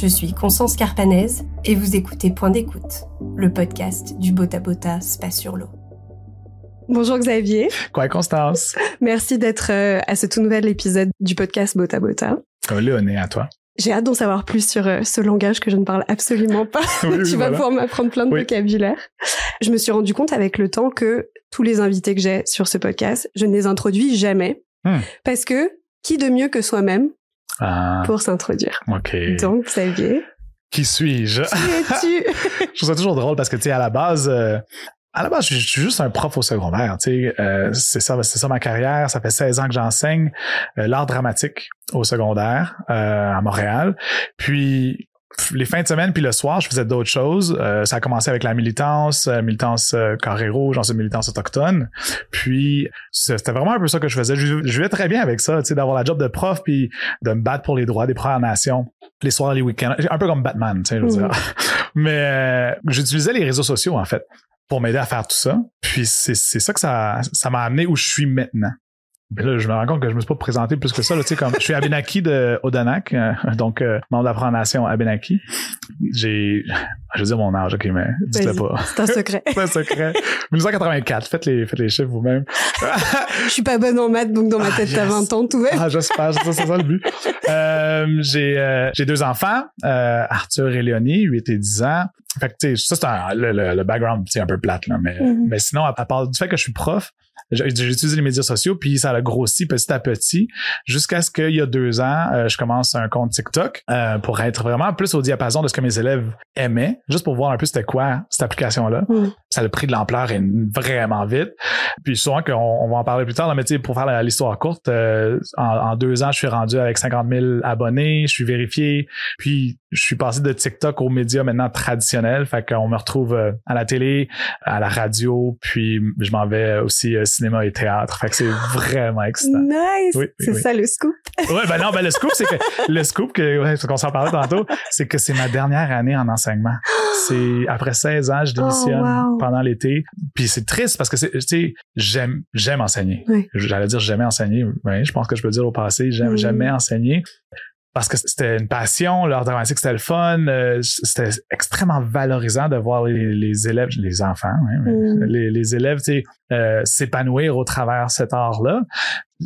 Je suis Constance Carpanez et vous écoutez Point d'écoute, le podcast du Bota Bota Spa sur l'eau. Bonjour Xavier. Quoi, Constance? Merci d'être euh, à ce tout nouvel épisode du podcast Bota Bota. Oh, Léoné, à toi. J'ai hâte d'en savoir plus sur euh, ce langage que je ne parle absolument pas. tu vas pouvoir m'apprendre plein de vocabulaire. Je me suis rendu compte avec le temps que tous les invités que j'ai sur ce podcast, je ne les introduis jamais. Hmm. Parce que qui de mieux que soi-même ah. pour s'introduire. OK. Donc, Xavier. Qui suis-je? Qui es-tu? je trouve ça toujours drôle parce que, tu sais, à la base, euh, à la base, je suis juste un prof au secondaire. Tu sais, euh, c'est ça, c'est ça ma carrière. Ça fait 16 ans que j'enseigne euh, l'art dramatique au secondaire euh, à Montréal. Puis les fins de semaine puis le soir, je faisais d'autres choses. Euh, ça a commencé avec la militance, euh, militance euh, carré rouge, ensuite militance autochtone. Puis c'était vraiment un peu ça que je faisais. Je, je vivais très bien avec ça, tu sais, d'avoir la job de prof puis de me battre pour les droits des Premières Nations. Les soirs, les week-ends, un peu comme Batman, tu sais, je veux dire. Mais j'utilisais les réseaux sociaux en fait pour m'aider à faire tout ça. Puis c'est ça que ça ça m'a amené où je suis maintenant. Mais là, je me rends compte que je me suis pas présenté plus que ça. Là, comme je suis Abenaki de Odanak, euh, donc euh, membre de la Première Nation Abenaki. J'ai, je veux dire mon âge, ok, mais dites-le pas. C'est un secret. c'est un secret. 1984. Faites les, faites les chiffres vous-même. je suis pas bonne en maths, donc dans ma tête, t'as 20 ans, tout va. Ah, j'espère. C'est ça, le but. Euh, j'ai, j'ai deux enfants, Arthur et Léonie, 8 et 10 ans. Fait que, tu sais, ça, c'est le, le, le, background, c'est un peu plate, là, mais, mm-hmm. mais sinon, à part du fait que je suis prof, j'ai utilisé les médias sociaux, puis ça a grossi petit à petit, jusqu'à ce qu'il y a deux ans, euh, je commence un compte TikTok euh, pour être vraiment plus au diapason de ce que mes élèves aimaient, juste pour voir un peu c'était quoi cette application-là. Mm. Ça a pris de l'ampleur vraiment vite. Puis souvent qu'on on va en parler plus tard, mais pour faire l'histoire courte, euh, en, en, deux ans, je suis rendu avec 50 000 abonnés, je suis vérifié, puis je suis passé de TikTok aux médias maintenant traditionnels, fait qu'on me retrouve à la télé, à la radio, puis je m'en vais aussi cinéma et théâtre. Fait que c'est vraiment excitant. Nice! c'est ça le scoop. ouais, ben non, ben le scoop, c'est que le scoop, que, ouais, qu'on s'en parlait tantôt, c'est que c'est ma dernière année en enseignement. C'est après 16 ans, je démissionne oh, pendant l'été. Puis c'est triste parce que c'est, tu sais, j'aime, j'aime enseigner. J'allais dire jamais enseigner. mais je pense que je peux dire au passé, j'aime jamais enseigner parce que c'était une passion, l'art dramatique c'était le fun, euh, c'était extrêmement valorisant de voir les, élèves, les enfants, hein, mm. les, les, élèves euh, s'épanouir au travers cet art-là.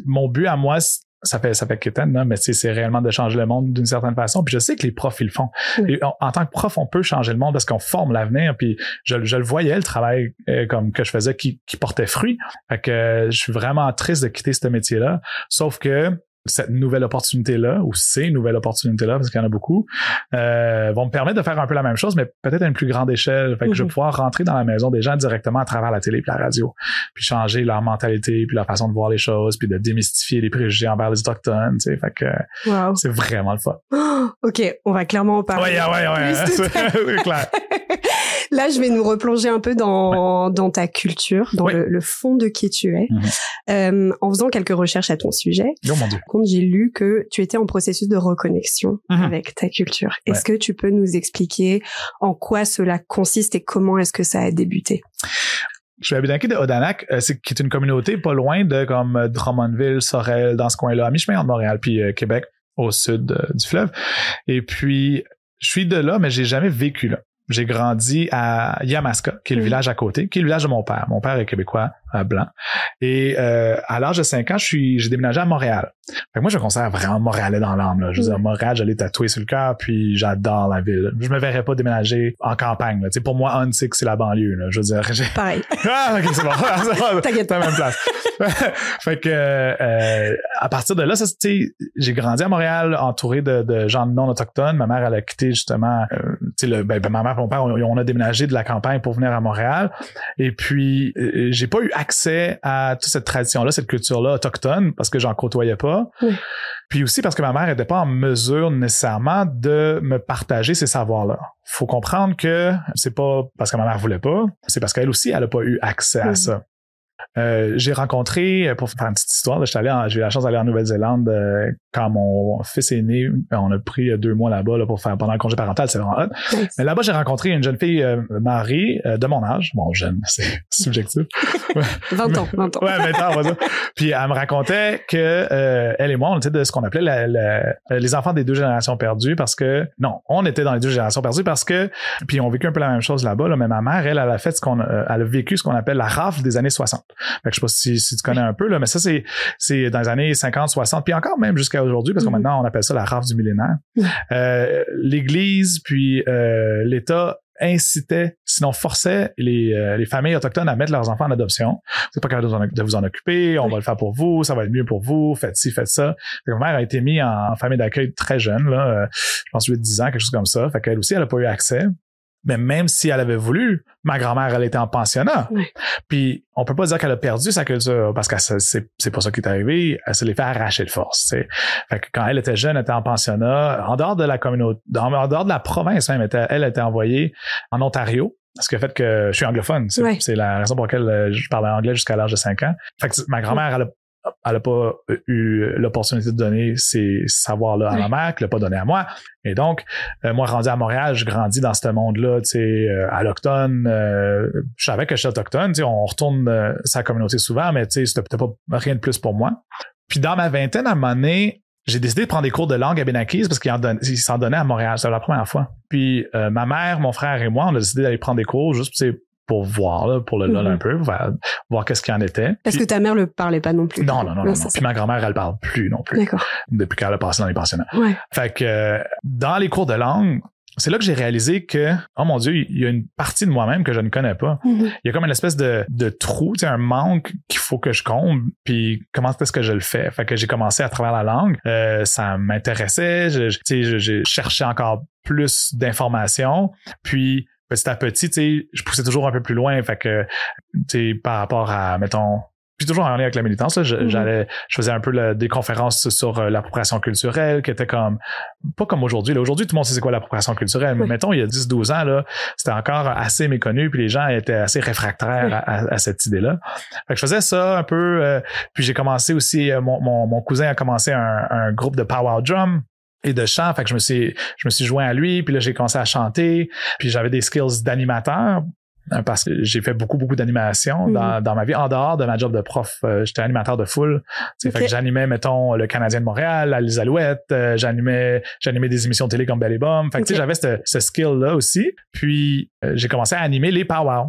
Mon but à moi, ça fait ça fait quétaine, mais c'est réellement de changer le monde d'une certaine façon. Puis je sais que les profs ils le font. Mm. en, tant que prof, on peut changer le monde parce qu'on forme l'avenir. Puis je, je, le voyais le travail euh, comme que je faisais qui, qui portait fruit. Fait que je suis vraiment triste de quitter ce métier-là. Sauf que cette nouvelle opportunité-là, ou ces nouvelles opportunités-là, parce qu'il y en a beaucoup, euh, vont me permettre de faire un peu la même chose, mais peut-être à une plus grande échelle. Fait que je vais mhm. pouvoir rentrer dans la maison des gens directement à travers la télé et la radio, puis changer leur mentalité, puis leur façon de voir les choses, puis de démystifier les préjugés envers les autochtones. Tu sais, fait que c'est vraiment le fun. ok, on va clairement en parler. Ouais, ouais, ouais, c'est clair. Là, je vais nous replonger un peu dans, dans ta culture, dans le, fond de qui tu es, mhm. euh, en faisant quelques recherches à ton sujet. Oh j'ai lu que tu étais en processus de reconnexion mhm. avec ta culture. Est-ce que tu peux nous expliquer en quoi cela consiste et comment est-ce que ça a débuté? Je suis habité de Odanak, euh, qui est une communauté pas loin de comme euh, Drummondville, Sorel, dans ce coin-là, à mi-chemin entre Montréal puis euh, Québec, au sud du fleuve. Et puis, je suis de là, mais j'ai jamais vécu là. J'ai grandi à Yamaska, qui est le mhm. village à côté, qui est le village de mon père. Mon père est québécois, blanc. Et euh, à l'âge de 5 ans, je suis, j'ai déménagé à Montréal. Fait que moi, je considère vraiment Montréalais dans l'âme. Là. Je veux dire, Montréal, j'allais tatouer sur le cœur, puis j'adore la ville. Je me verrais pas déménager en campagne. Là. pour moi, Huntsick, c'est la banlieue. Là. Je veux dire, j'ai... Pareil. ah, ok, c'est bon. T'inquiète pas. même place. fait que euh, à partir de là, ça, j'ai grandi à Montréal entouré de, de gens non autochtones. Ma mère, elle a quitté justement, euh, le, ben, ben, ma mère et mon père, on, a déménagé de la campagne pour venir à Montréal. Et puis, euh, j'ai pas eu accès à toute cette tradition-là, cette culture-là autochtone, parce que j'en côtoyais pas. Puis aussi parce que ma mère n'était pas en mesure nécessairement de me partager ces savoirs-là. Faut comprendre que c'est pas parce que ma mère voulait pas, c'est parce qu'elle aussi, elle a pas eu accès à ça. Euh, j'ai rencontré, pour faire une petite histoire, j'ai eu la chance d'aller en Nouvelle-Zélande euh, quand mon fils est né. On a pris deux mois là-bas là, pour faire pendant le congé parental, c'est vraiment hot. Mais là-bas, j'ai rencontré une jeune fille, Marie, de mon âge. Bon, jeune, c'est subjectif. 20 ans, 20 ans. Ouais, 20 ans, on va dire. Puis elle me racontait que elle et moi, on était de ce qu'on appelait les enfants des deux générations perdues parce que, non, on était dans les deux générations perdues parce que, puis on vécu un peu la même chose là-bas, là, mais ma mère, elle, elle a fait ce qu'on, elle a vécu ce qu'on appelle la rafle des années 60. Fait que je sais pas si, si tu connais un peu, là, mais ça, c'est, c'est dans les années 50, 60, puis encore même jusqu'à aujourd'hui, parce que mm-hmm. maintenant, on appelle ça la rafle du millénaire. Euh, L'Église, puis euh, l'État incitait, sinon forçait les, euh, les familles autochtones à mettre leurs enfants en adoption. C'est pas capable de vous en occuper, on va le faire pour vous, ça va être mieux pour vous, faites ci, faites ça. ma mère a été mise en, famille d'accueil très jeune, là, euh, je pense 8-10 ans, quelque chose comme ça. Fait qu'elle aussi, elle a pas eu accès mais même si elle avait voulu, ma grand-mère, elle était en pensionnat. Puis on peut pas dire qu'elle a perdu sa culture parce que c'est, pas ça qui est arrivé. Elle se l'est fait arracher de force. Fait que quand elle était jeune, elle était en pensionnat, en dehors de la communauté, en dehors de la province même, elle, elle était envoyée en Ontario. Ce qui a fait que je suis anglophone. C'est, la raison pour laquelle euh, je parlais anglais jusqu'à l'âge de 5 ans. Fait que ma grand-mère, elle a elle n'a pas eu l'opportunité de donner ces savoirs-là à ma mère, qu'elle l'a pas donné à moi. Et donc, euh, moi, rendu à Montréal, je grandis dans ce monde-là, tu sais, euh, alloctone. Euh, je savais que je suis autochtone, tu sais, on retourne euh, sa communauté souvent, mais tu sais, c'était pas rien de plus pour moi. Puis dans ma vingtaine, à un moment donné, j'ai décidé de prendre des cours de langue à Benakis parce qu'ils s'en donnaient à Montréal. C'était la première fois. Puis ma mère, mon frère et moi, on a décidé d'aller prendre des cours juste pour voir, là, pour le lol un mm-hmm. peu, voir, voir qu'est-ce qu'il en était. Parce que ta mère le parlait pas non plus. Non, non, non, non. Puis ma grand-mère, elle parle plus non plus. D'accord. Depuis qu'elle a passé dans les pensionnats. Ouais. Fait que dans les cours de langue, c'est là que j'ai réalisé que, oh mon Dieu, il y a une partie de moi-même que je ne connais pas. Mm-hmm. Il y a comme une espèce de, de trou, un manque qu'il faut que je comble, puis comment est-ce que je le fais? Fait que j'ai commencé à travers la langue. Euh, ça m'intéressait, je, je, je, cherchais encore plus d'informations. Puis petit à petit, tu sais, je poussais toujours un peu plus loin. Fait que, tu sais, par rapport à, mettons, puis toujours en lien avec la militance, là, mm-hmm. j'allais, je faisais un peu des conférences sur euh, l'appropriation culturelle, qui était comme, pas comme aujourd'hui. Aujourd'hui, tout le monde sait c'est quoi l'appropriation culturelle. Mais mettons, il y a 10-12 ans, là, c'était encore assez méconnu, puis les gens étaient assez réfractaires à, cette idée-là. Fait que je faisais ça un peu. Euh, puis j'ai commencé aussi, euh, mon, mon, cousin a commencé un, un groupe de power drum et de chant. Fait que je me suis, je me suis joint à lui, puis là, j'ai commencé à chanter, puis j'avais des skills d'animateur hein, parce que j'ai fait beaucoup, beaucoup d'animation dans, mm-hmm. dans ma vie. En dehors de ma job de prof, euh, j'étais animateur de foule. Fait que j'animais, mettons, le Canadien de Montréal, Les Alouettes, euh, j'animais, j'animais des émissions télé comme Belly Bomb. Fait que sais, j'avais ce, ce skill-là aussi. Puis euh, j'ai commencé à animer les Power.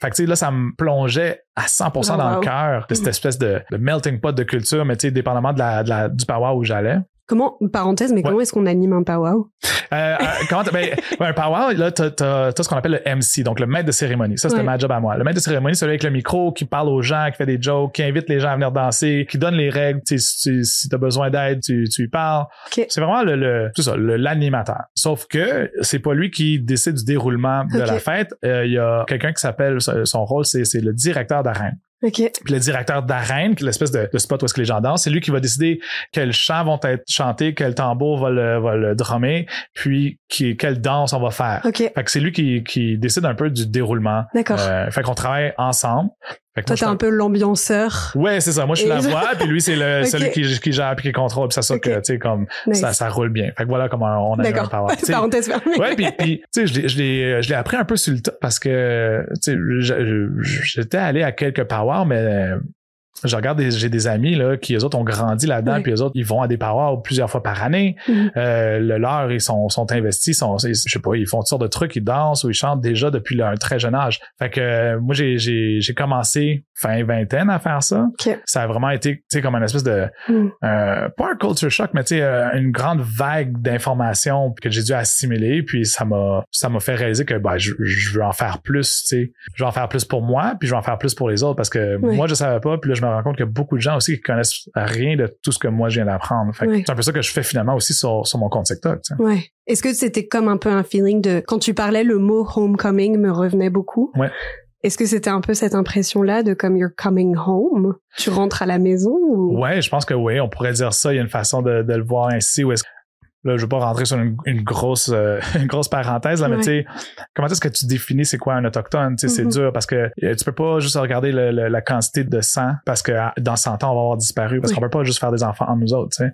Fait que, tu sais, là, ça me plongeait à 100% dans le cœur de cette espèce de, melting pot de culture, mais tu sais, dépendamment de la, de la, du power où j'allais. Comment, parenthèse, mais comment est-ce qu'on anime un powwow? Euh, euh comment ben, un powwow, là, t'as, as, ce qu'on appelle le MC, donc le maître de cérémonie. Ça, c'était ma job à moi. Le maître de cérémonie, c'est celui avec le micro, qui parle aux gens, qui fait des jokes, qui invite les gens à venir danser, qui donne les règles. Si, si, si tu as besoin d'aide, tu, tu lui parles. C'est vraiment le, le ça, l'animateur. Sauf que c'est pas lui qui décide du déroulement de la fête. Euh, il y a quelqu'un qui s'appelle, son rôle, c'est, c'est le directeur d'arène. Okay. Puis le directeur d'arène, qui est l'espèce de, spot où est-ce que les gens dansent, c'est lui qui va décider quels chants vont être chantés, quel tambour va le, va le drummer, puis qui, quelle danse on va faire. Okay. Fait que c'est lui qui, qui décide un peu du déroulement. D'accord. Euh, fait qu'on travaille ensemble. Fait Toi, t'es un peu l'ambianceur. Ouais, c'est ça. Moi, je suis la voix, puis lui, c'est le, celui qui, qui gère puis qui contrôle, puis ça, ça que, tu sais, comme, ça, ça roule bien. Fait que voilà comment on a un power. Parenthèse fermée. Ouais, puis, puis tu sais, je l'ai, je l'ai, je l'ai appris un peu sur le tas parce que, tu sais, j'étais allé à quelques powers, mais je regarde j'ai des amis là qui eux autres ont grandi là-dedans puis eux autres ils vont à des powwows plusieurs fois par année. Mm-hmm. euh, le leur ils sont sont investis sont je sais pas ils font toutes sortes de trucs ils dansent ou ils chantent déjà depuis un très jeune âge. Fait que euh, moi j'ai commencé fin vingtaine à faire ça. Ça a vraiment été tu sais comme une espèce de mm. euh, pas un culture shock mais tu sais euh, une grande vague d'informations que j'ai dû assimiler puis ça m'a ça m'a fait réaliser que bah je, je veux en faire plus tu sais. Je veux en faire plus pour moi puis je veux en faire plus pour les autres parce que moi je savais pas puis là je me rends compte qu'il y a beaucoup de gens aussi qui connaissent rien de tout ce que moi je viens d'apprendre. C'est un peu ça que je fais finalement aussi sur, mon compte TikTok. Ouais. Est-ce que c'était comme un peu un feeling de quand tu parlais le mot homecoming me revenait beaucoup. Ouais. Est-ce que c'était un peu cette impression-là de comme you're coming home, tu rentres à la maison ou... Ouais, je pense que oui, on pourrait dire ça. Il y a une façon de, le voir ainsi. Où est-ce là, je veux pas rentrer sur une, grosse euh, une grosse parenthèse, là, mais tu sais, comment est-ce que tu définis c'est quoi un autochtone? Tu sais, c'est mm-hmm. dur parce que euh, tu peux pas juste regarder la quantité de sang parce que dans 100 ans, on va avoir disparu parce qu'on peut pas juste faire des enfants en nous autres, tu sais.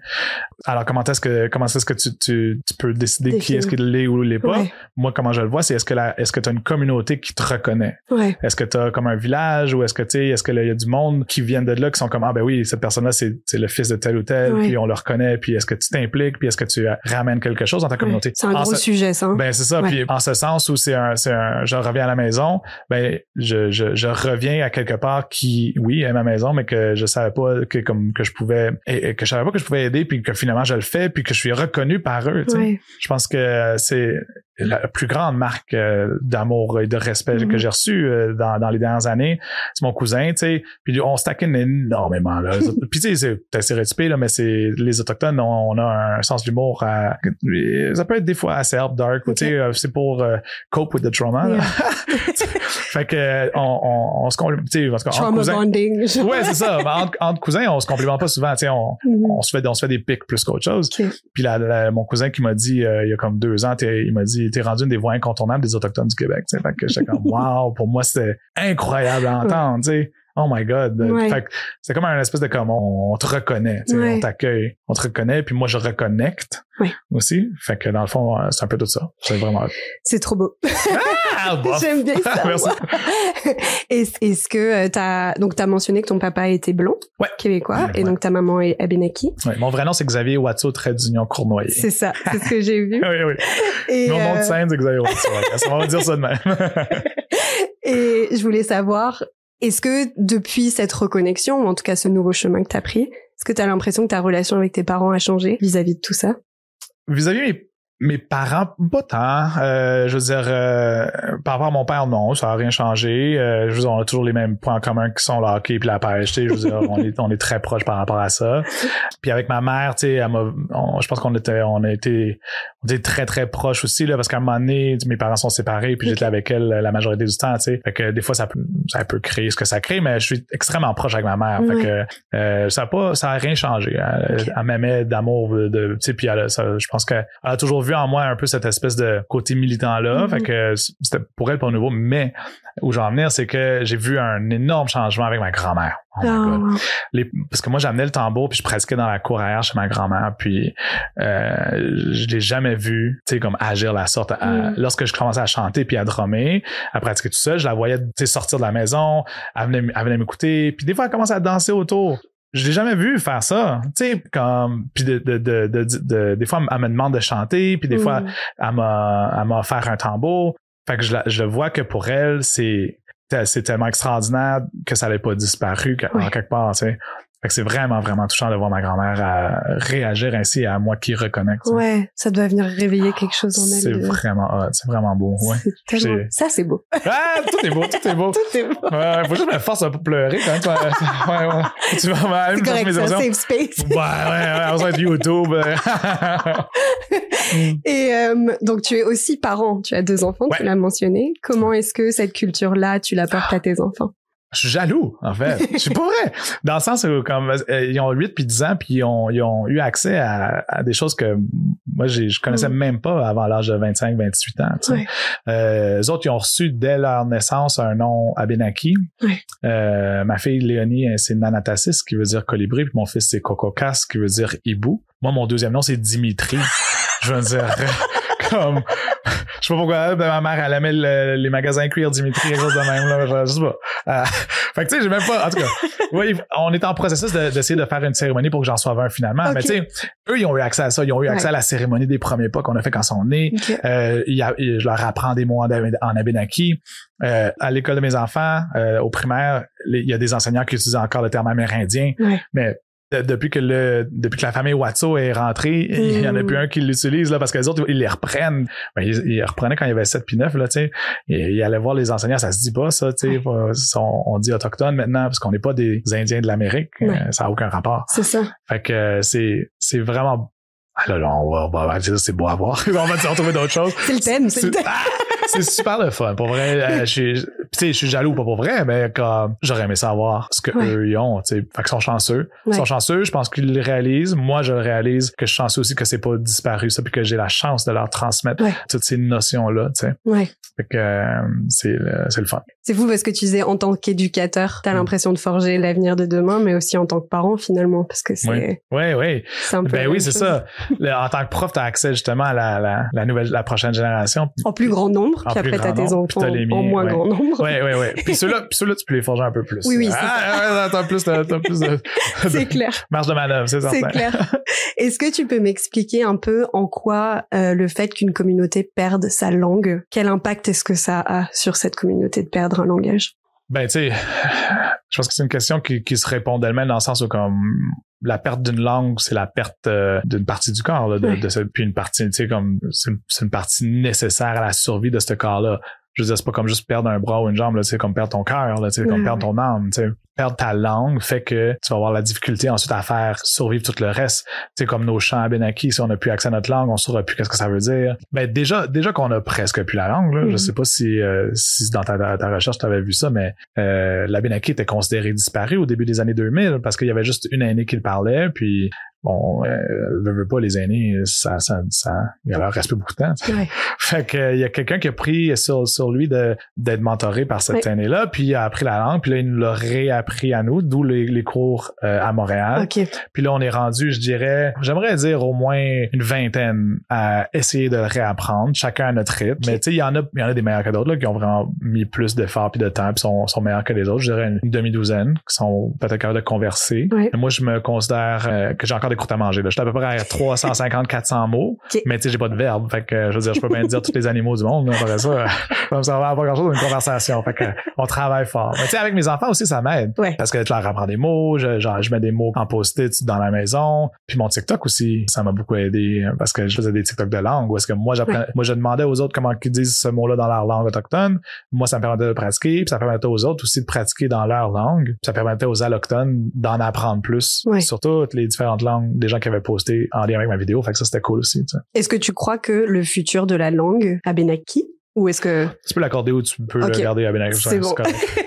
Alors, comment est-ce que comment est-ce que tu, tu, tu peux décider qui est-ce qui l'est ou l'est pas? Moi, comment je le vois, c'est est-ce que la, est-ce que tu as une communauté qui te reconnaît? Est-ce que tu as comme un village ou est-ce que tu sais, est-ce qu'il y a du monde qui viennent de là qui sont comme, ah ben oui, cette personne-là, c'est, le fils de tel ou tel, puis on le reconnaît, puis est-ce que tu t'impliques, puis est-ce que tu ramènes quelque chose dans ta communauté? C'est un gros sujet, ça. Ben, c'est ça. Puis en ce sens où c'est un, c'est un, je reviens à la maison, ben, je, je, je reviens à quelque part qui, oui, est ma maison, mais que je savais pas que, comme, que je pouvais, et, que je savais pas que je pouvais aider, puis que finalement je le fais, puis que je suis reconnu par eux. Je pense que c'est, la plus grande marque euh, d'amour et de respect que mm-hmm. j'ai reçu euh, dans, dans les dernières années, c'est mon cousin, tu sais. Puis on se énormément. Là. puis tu sais, c'est stéréotypé, là, mais c'est les Autochtones, on, a un sens d'humour. Ça peut être des fois assez dark, tu sais, euh, c'est pour cope with the trauma. fait que on, on, on se tu sais, Trauma bonding. ouais, c'est ça. Entre, entre, cousins, on se complimente pas souvent, tu sais, on, mm-hmm. on, se fait on se fait des pics plus qu'autre chose. Puis là, mon cousin qui m'a dit il y a comme deux ans, il m'a dit t'es rendu une des voix incontournables des Autochtones du Québec. Fait que j'étais comme, wow, pour moi, c'était incroyable à entendre, tu sais. Oh my God. c'est comme un espèce de comme on, te reconnaît, on t'accueille, on te reconnaît, puis moi je reconnecte aussi. Fait que dans le fond, euh, c'est un peu tout ça. C'est vraiment. C'est trop beau. Ah, J'aime bien ça. Merci. Est-ce que euh, t'as donc t'as mentionné que ton papa était blond, québécois, et donc ta maman est Abenaki. mon vrai nom c'est Xavier Watso, trait d'union Cournoyer. C'est ça, c'est ce que j'ai vu. oui, oui. Et mon nom de euh, scène c'est Xavier Watso. on va dire ça de même. et je voulais savoir est-ce que depuis cette reconnexion, ou en tout cas ce nouveau chemin que tu as pris, est-ce que tu as l'impression que ta relation avec tes parents a changé vis-à-vis de tout ça? Vis-à-vis mes, parents, pas tant. Euh, je veux dire, euh, par rapport à mon père, non, ça n'a rien changé. Euh, je veux dire, on a toujours les mêmes points communs qui sont le hockey et la pêche. Je veux dire, on est, on est très proches par rapport à ça. Puis avec ma mère, tu sais, je pense qu'on était, on a été, on était très très proches aussi là, parce qu'à un moment donné, mes parents sont séparés, puis j'étais avec elle la majorité du temps, tu sais. Fait que des fois ça peut, ça peut créer ce que ça crée, mais je suis extrêmement proche avec ma mère. Fait que euh, ça a pas, ça a rien changé. Elle, m'aimait d'amour, de, tu sais, puis elle, je pense qu'elle a toujours vu en moi un peu cette espèce de côté militant là. Mm-hmm. Fait que c'était pour elle pas nouveau, mais où j'en venir, c'est que j'ai vu un énorme changement avec ma grand-mère. Oh ah. parce que moi, j'amenais le tambour puis je pratiquais dans la cour arrière chez ma grand-mère puis euh, je l'ai jamais vu, tu sais, comme agir la sorte. Mm. Lorsque je commençais à chanter puis à drummer, à pratiquer tout ça, je la voyais, sortir de la maison, elle venait, elle venait m'écouter puis des fois, elle commençait à danser autour je l'ai jamais vu faire ça. Tu sais comme puis de, de, de, de, des fois elle me demande de chanter puis des fois mm. elle m'a elle m'a offert un tambour. Fait que je, je vois que pour elle c'est c'est tellement extraordinaire que ça n'avait pas disparu en quelque part, tu sais c'est vraiment, vraiment touchant de voir ma grand-mère euh, réagir ainsi à moi qui reconnecte. Ouais, ça doit venir réveiller quelque chose en elle. C'est vraiment c'est vraiment beau. Ouais. Tellement... Ça, c'est beau. Ah, tout est beau, tout est beau. tout est beau. Ouais, faut juste me force un peu pleurer quand même. Ouais, ouais. Tu vas C'est correct, ça, safe space. Ouais, ouais, ouais, on être YouTube. Et euh, donc, tu es aussi parent. Tu as deux enfants, tu l'as mentionné. Comment est-ce que cette culture-là, tu l'apportes à tes enfants? Je suis jaloux, en fait. Je suis pas vrai. Dans le sens où, comme, euh, ils ont 8 puis 10 ans, puis ils ont, ils ont eu accès à, à, des choses que moi, je connaissais mm. même pas avant l'âge de 25, 28 ans. Tu sais. euh, eux autres, ils ont reçu dès leur naissance un nom Abenaki. Euh, ma fille Léonie, c'est Nanatassis, qui veut dire colibri, puis mon fils, c'est Kokokas, qui veut dire hibou. Moi, mon deuxième nom, c'est Dimitri. je veux dire, comme sais pas pourquoi ben, ma mère elle aimait les magasins cuir Dimitri quelque chose de même là je sais pas. Euh, fait que tu sais j'ai même pas en tout cas oui, on est en processus d'essayer de, faire une cérémonie pour que j'en sois un finalement. Mais tu sais eux ils ont eu accès à ça. Ils ont eu accès à la cérémonie des premiers pas qu'on a fait quand ils sont nés. Euh, il y a, je leur apprends des mots en, en Abenaki euh, à l'école de mes enfants euh, au primaire il y a des enseignants qui utilisent encore le terme amérindien. Mais depuis que le depuis que la famille Watso est rentrée, il y en a plus mm. un qui l'utilise là parce que les autres ils les reprennent. Ben, ils, ils, reprenaient quand il y avait 7 puis 9 là, tu sais. Ils, allaient voir les enseignants, ça se dit pas ça, tu sais, on, on, dit autochtone maintenant parce qu'on n'est pas des Indiens de l'Amérique, euh, ça a aucun rapport. C'est ça. Fait que c'est c'est vraiment ah là, là on va, on va dire c'est beau à voir. on va dire retrouver d'autres choses. C'est le thème, c'est le thème. c'est super le fun. Pour vrai, euh, je suis, je suis jaloux, pas pour vrai, mais comme j'aurais aimé savoir ce que eux ils ont. Fait qu'ils sont chanceux. Ils sont chanceux, je pense qu'ils le réalisent. Moi, je le réalise que je suis chanceux aussi que c'est pas disparu, ça, puis que j'ai la chance de leur transmettre toutes ces notions-là. Ouais. Fait que euh, c'est le, le fun. C'est fou parce que tu disais en tant qu'éducateur, t'as as mm. l'impression de forger l'avenir de demain, mais aussi en tant que parent finalement, parce que c'est. Oui, oui. oui. ben oui, c'est ça. En tant que prof, t'as accès justement à la, la, la, nouvelle, la prochaine génération. En plus grand nombre, puis après t'as tes enfants en moins grand nombre. Oui, oui, oui. Puis ceux-là, ceux tu peux les forger un peu plus. Oui, oui. Ah, t'as plus, t'as plus de. c'est clair. Marge de manœuvre, c'est certain. C'est clair. Est-ce que tu peux m'expliquer un peu en quoi euh, le fait qu'une communauté perde sa langue, quel impact est-ce que ça a sur cette communauté de perdre un langage? Ben, tu sais, je pense que c'est une question qui, qui se répond d'elle-même dans le sens où comme la perte d'une langue, c'est la perte euh, d'une partie du corps, là, de, de, puis une partie, tu sais, comme c'est une, partie nécessaire à la survie de ce corps-là. Je veux dire, c'est pas comme juste perdre un bras ou une jambe, c'est comme perdre ton cœur, là, c'est comme perdre ton âme, tu sais. Perdre ta langue fait que tu vas avoir la difficulté ensuite à faire survivre tout le reste. C'est comme nos chants à Benaki, si on n'a plus accès à notre langue, on saura plus qu'est-ce que ça veut dire. Mais déjà, déjà qu'on a presque plus la langue, là, je mm-hmm. sais pas si, euh, si dans ta, ta recherche tu avais vu ça, mais euh, la Benaki était considérée disparue au début des années 2000 parce qu'il y avait juste une année qui le parlait, puis bon, euh, veut, pas les aînés, ça, ça, ça, il leur reste beaucoup de temps. Fait que il y a quelqu'un qui a pris sur, sur lui d'être mentoré par cette aîné-là, puis il a appris la langue, puis là il nous l'a réappris à nous, d'où les, les cours euh, à Montréal. Puis là on est rendu, je dirais, j'aimerais dire au moins une vingtaine à essayer de le réapprendre, chacun à notre rythme. Mais tu sais, il y en a, il y en a des meilleurs que d'autres là, qui ont vraiment mis plus d'efforts puis de temps, puis sont, sont meilleurs que les autres. Je dirais une, demi-douzaine qui sont peut-être capables de converser. Moi je me considère euh, que j'ai encore des à manger. Là. J'étais à peu près à 350-400 mots, mais tu sais, j'ai pas de verbe. Fait que, je veux dire, je peux bien dire tous les animaux du monde. Après ça, ça me sert pas grand-chose d'une conversation. Fait que, on travaille fort. Mais tu sais, avec mes enfants aussi, ça m'aide. Parce que je leur apprends des mots, je, genre, je mets des mots en post-it dans la maison. Puis mon TikTok aussi, ça m'a beaucoup aidé parce que je faisais des TikTok de langue. Où est-ce que moi, j'apprends, moi, je demandais aux autres comment ils disent ce mot-là dans leur langue autochtone. Moi, ça me permettait de pratiquer. Puis ça permettait aux autres aussi de pratiquer dans leur langue. Puis ça permettait aux allochtones d'en apprendre plus sur toutes les différentes langues des gens qui avaient posté en lien avec ma vidéo. Fait que ça, c'était cool aussi. Est-ce que tu crois que le futur de la langue à Benaki ou est-ce que tu peux l'accorder ou tu peux le garder à Benaki C'est bon.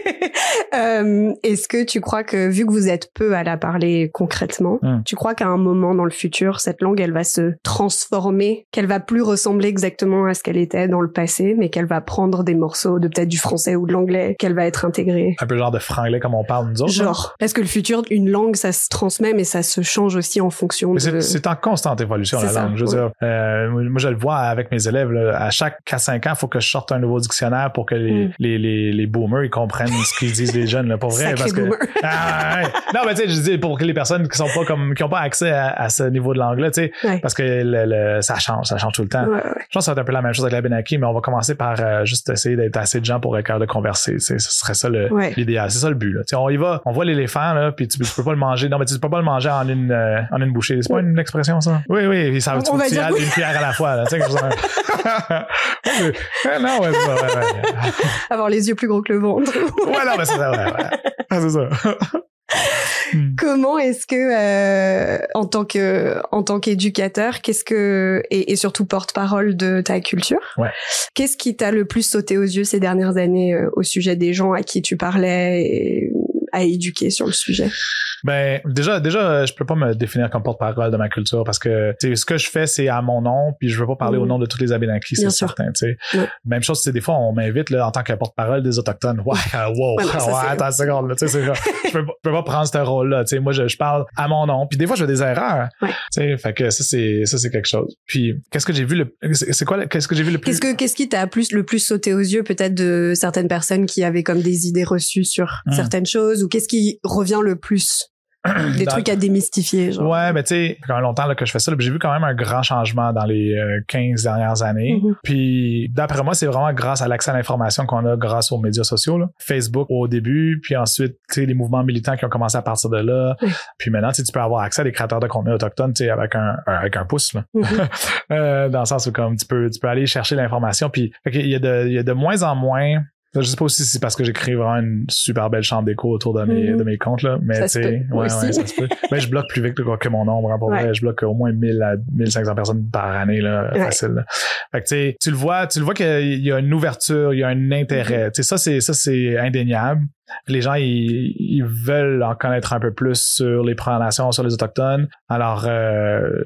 Euh, est-ce que tu crois que vu que vous êtes peu à la parler concrètement, hmm. tu crois qu'à un moment dans le futur, cette langue, elle va se transformer, qu'elle va plus ressembler exactement à ce qu'elle était dans le passé, mais qu'elle va prendre des morceaux de peut-être du français ou de l'anglais, qu'elle va être intégrée? Un peu genre de franglais comme on parle nous autres. Genre. Parce que le futur, une langue, ça se transmet, mais ça se change aussi en fonction de... C'est en constante évolution, la langue. Je veux dire, euh, moi, je le vois avec mes élèves, à chaque 4-5 ans, il faut que je sorte un nouveau dictionnaire pour que les, hmm. les, les, les boomers, ils comprennent ce qu'ils disent jeunes, là, pour vrai. parce que, ah, Non, mais tu sais, je dis pour que les personnes qui sont pas comme, qui ont pas accès à, ce niveau de langue-là, tu sais, parce que le, ça change, ça change tout le temps. Je pense que ça va être un peu la même chose avec la Benaki, mais on va commencer par euh, juste essayer d'être assez de gens pour être capable de converser. Ce serait ça l'idéal. C'est ça le but, là. sais on y va, on voit l'éléphant, là, puis tu, peux pas le manger. Non, mais tu peux pas le manger en une, euh, en une bouchée. C'est pas une expression, ça? Oui, oui, ça veut dire une cuillère à la fois, là. Tu sais, non, ouais, ouais, ouais. Avoir les yeux plus gros que le ventre. ouais, non, mais c'est ça, ouais, ouais. Ah, c'est ça. Hmm. Comment est-ce que, euh, en tant que, en tant qu'éducateur, qu'est-ce que, et, et surtout porte-parole de ta culture, ouais. qu'est-ce qui t'a le plus sauté aux yeux ces dernières années euh, au sujet des gens à qui tu parlais et à éduquer sur le sujet? Ben déjà, déjà, je peux pas me définir comme porte-parole de ma culture parce que ce que je fais, c'est à mon nom, puis je veux pas parler au mm. nom de tous les Abénaquis, c'est certain. sais Même chose, c'est des fois on m'invite là en tant que porte-parole des autochtones. Ouais, wow, ouais, attends une seconde, tu sais, je peux, peux pas prendre ce rôle-là. Tu sais, moi, je, je, parle à mon nom, puis des fois je fais des erreurs. Tu sais, fait que ça c'est ça c'est quelque chose. Puis qu'est-ce que j'ai vu le, c'est quoi, qu'est-ce que j'ai vu le plus Qu'est-ce que qu'est-ce qui t'a plus le plus sauté aux yeux peut-être de certaines personnes qui avaient comme des idées reçues sur mm. certaines choses ou qu'est-ce qui revient le plus? Des trucs à démystifier. Genre. Ouais, mais tu sais, quand longtemps là, que je fais ça, j'ai vu quand même un grand changement dans les 15 euh, dernières années. Mm-hmm. Puis d'après moi, c'est vraiment grâce à l'accès à l'information qu'on a grâce aux médias sociaux. Là. Facebook au début, puis ensuite, tu sais, les mouvements militants qui ont commencé à partir de là. Puis maintenant, tu peux avoir accès à des créateurs de contenu autochtones, tu sais, avec un, avec un pouce. Là. Mm-hmm. euh, dans le sens où comme tu peux, tu peux aller chercher l'information. Puis il y, a de, il y a de moins en moins Je sais pas si c'est parce que j'écris vraiment une super belle chambre d'écho autour de mes, mm-hmm. de mes comptes, là. Mais tu sais, ouais, ouais, ça se peut. Mais je bloque plus vite que mon nombre, hein, pour vrai. Je bloque au moins 1000 à 1500 personnes par année, là, facile. Fait que tu sais, tu le vois, tu le vois qu'il y a une ouverture, il y a un intérêt. Mm-hmm. Tu sais, ça, c'est, ça, c'est indéniable. Les gens, ils, ils, veulent en connaître un peu plus sur les Premières Nations, sur les Autochtones. Alors, euh,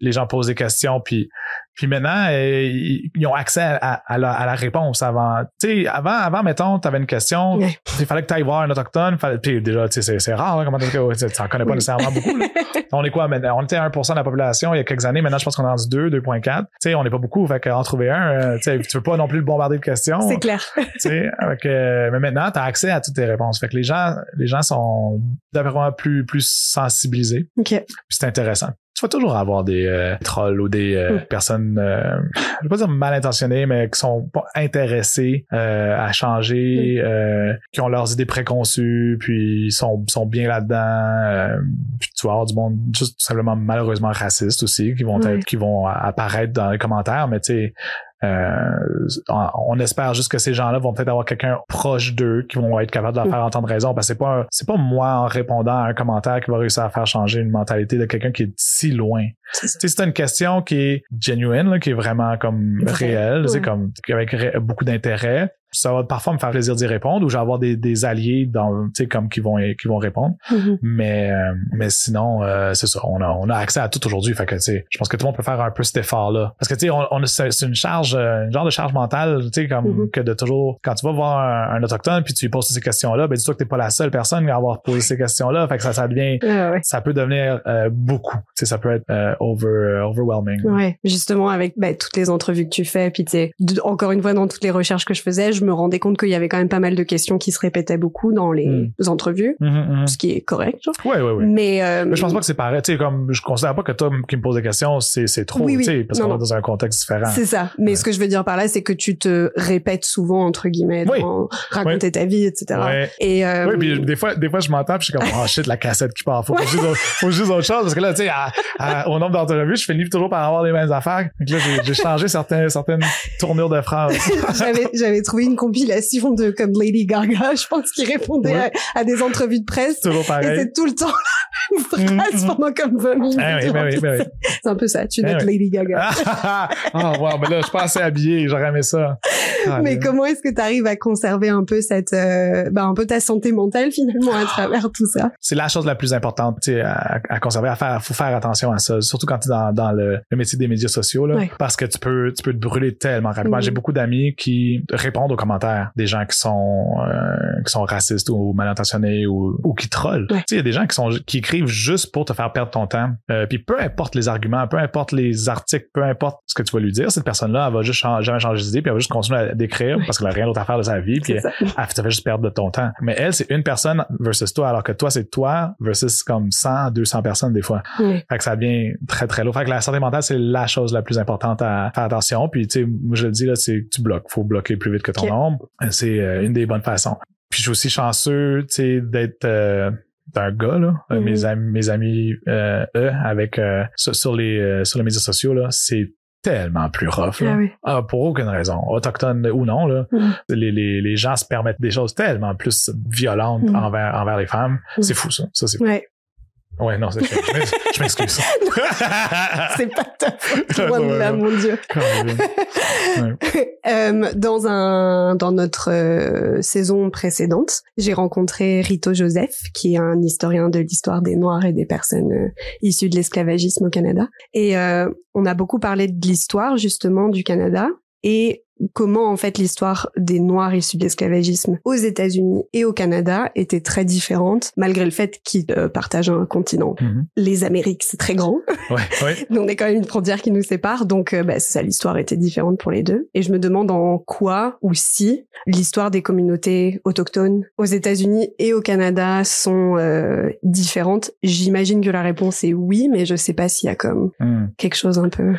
les gens posent des questions, puis puis maintenant, euh, ils, ont accès à, la, réponse avant. Tu sais, avant, avant, mettons, tu avais une question, il fallait que tu ailles voir un autochtone. Fallait, puis déjà, tu sais, c'est rare, hein, comment tu n'en connais pas nécessairement beaucoup. On est quoi maintenant? On était 1% de la population il y a quelques années. Maintenant, je pense qu'on est rendu 2, 2.4. Tu sais, on n'est pas beaucoup. Fait qu'en trouver un, euh, tu sais, tu veux pas non plus le bombarder de questions. C'est clair. tu sais, mais maintenant, tu as accès à toutes tes réponses. Fait que les gens, les gens sont d'après moi plus, plus sensibilisés. OK. Puis c'est intéressant tu vas toujours avoir des euh, trolls ou des euh, hmm. personnes, euh, je vais pas dire mal intentionnées, mais qui sont pas intéressées à changer, hmm. qui ont leurs idées préconçues, puis sont, sont bien là-dedans. puis tu vas avoir du monde juste tout simplement malheureusement raciste aussi, qui vont être, qui vont apparaître dans les commentaires, mais tu sais euh, on espère juste que ces gens-là vont peut-être avoir quelqu'un proche d'eux qui vont être capable de leur faire entendre raison. Parce que c'est pas c'est pas moi en répondant à un commentaire qui va réussir à faire changer une mentalité de quelqu'un qui est si loin. C'est une question qui est genuine, qui est vraiment comme réelle, c'est comme avec beaucoup d'intérêt ça va parfois me faire plaisir d'y répondre ou j'ai avoir des, des alliés dans tu sais comme qui vont qui vont répondre. Mm-hmm. mais euh, mais sinon euh, c'est ça. On a on a accès à tout aujourd'hui. Fait que tu sais je pense que tout le monde peut faire un peu cet effort là parce que tu sais on, on c'est une charge euh, une genre de charge mentale tu sais comme mm-hmm. que de toujours quand tu vas voir un, autochtone puis tu lui poses ces questions là ben dis-toi que t'es pas la seule personne à avoir posé ces questions là fait que ça ça devient ah ça peut devenir beaucoup. Tu sais ça peut être over overwhelming. Ouais. Justement avec ben, toutes les entrevues que tu fais puis tu sais encore une fois dans toutes les recherches que je faisais je je me rendais compte qu'il y avait quand même pas mal de questions qui se répétaient beaucoup dans les hmm. entrevues, hmm, hmm, ce qui est correct. Genre. Ouais, ouais, ouais. Mais, euh, Mais je pense pas que c'est pareil. Tu sais, comme je considère pas que toi qui me poses des questions, c'est c'est trop. Oui, oui. Parce qu'on est dans un contexte différent. C'est ça. Mais ce que je veux dire par là, c'est que tu te répètes souvent entre guillemets, dans raconter ta vie, etc. Et euh, oui, puis des fois, des fois, je m'entends, puis je suis comme oh shit, la cassette qui part. Faut juste, faut juste autre chose parce que là, tu sais, au nombre d'entrevues, je finis toujours par avoir les mêmes affaires. Donc là, j'ai changé certaines certaines tournures de phrases. j'avais trouvé une compilation de comme Lady Gaga, je pense, qui répondait à, des entrevues de presse. Toujours pareil. Et c'est tout le temps la même phrase mm-hmm. pendant comme 20 minutes. Ah oui, oui, ben oui. C'est un peu ça, tu es ah Lady Gaga. oh wow, mais là, je suis pas assez habillé, j'aurais aimé ça. Ah, mais comment est-ce que tu arrives à conserver un peu cette, euh, ben, un peu ta santé mentale finalement à travers tout ça? C'est la chose la plus importante, à, à, conserver, à faire, faut faire attention à ça, surtout quand tu es dans, dans le, le, métier des médias sociaux, là, parce que tu peux, tu peux te brûler tellement rapidement. J'ai beaucoup d'amis qui répondent aux commentaires des gens qui sont euh, qui sont racistes ou mal intentionnés ou, ou qui trollent. Tu sais, il y a des gens qui sont qui écrivent juste pour te faire perdre ton temps. Euh, puis peu importe les arguments, peu importe les articles, peu importe ce que tu vas lui dire, cette personne-là, elle va juste jamais changer d'idée, puis elle va juste continuer à décrire parce qu'elle a rien d'autre à faire de sa vie, puis elle, te fait juste perdre de ton temps. Mais elle, c'est une personne versus toi, alors que toi, c'est toi versus comme 100, 200 personnes des fois. Fait que ça devient très, très lourd. Fait que la santé mentale, c'est la chose la plus importante à faire attention. Puis, tu sais, moi, je le dis, là, c'est tu bloques. Faut bloquer plus vite que ton C'est euh, une des bonnes façons. Puis je suis aussi chanceux, tu sais, d'être euh, d'un gars là, euh, mes mm-hmm. amis, mes amis eux, avec sur, les sur les médias sociaux là, c'est tellement plus rough là. Ah, ah, pour aucune raison, autochtone ou non là, mm. les, les, les gens se permettent des choses tellement plus violentes mm. envers envers les femmes. Mm. C'est fou ça, ça c'est. Ouais. Ouais, non, c'est Je m'excuse. c'est pas ta faute. là, mon Dieu. euh, dans un, dans notre euh, saison précédente, j'ai rencontré Rito Joseph, qui est un historien de l'histoire des Noirs et des personnes euh, issues de l'esclavagisme au Canada. Et euh, on a beaucoup parlé de l'histoire, justement, du Canada. Et comment en fait l'histoire des Noirs issus de l'esclavagisme aux États-Unis et au Canada était très différente, malgré le fait qu'ils euh, partagent un continent. Mhm. Les Amériques, c'est très grand. Ouais, ouais. on est quand même une frontière qui nous sépare, donc euh, bah, ça, l'histoire était différente pour les deux. Et je me demande en quoi ou si l'histoire des communautés autochtones aux États-Unis et au Canada sont euh, différentes. J'imagine que la réponse est oui, mais je sais pas s'il y a comme hmm. quelque chose un peu.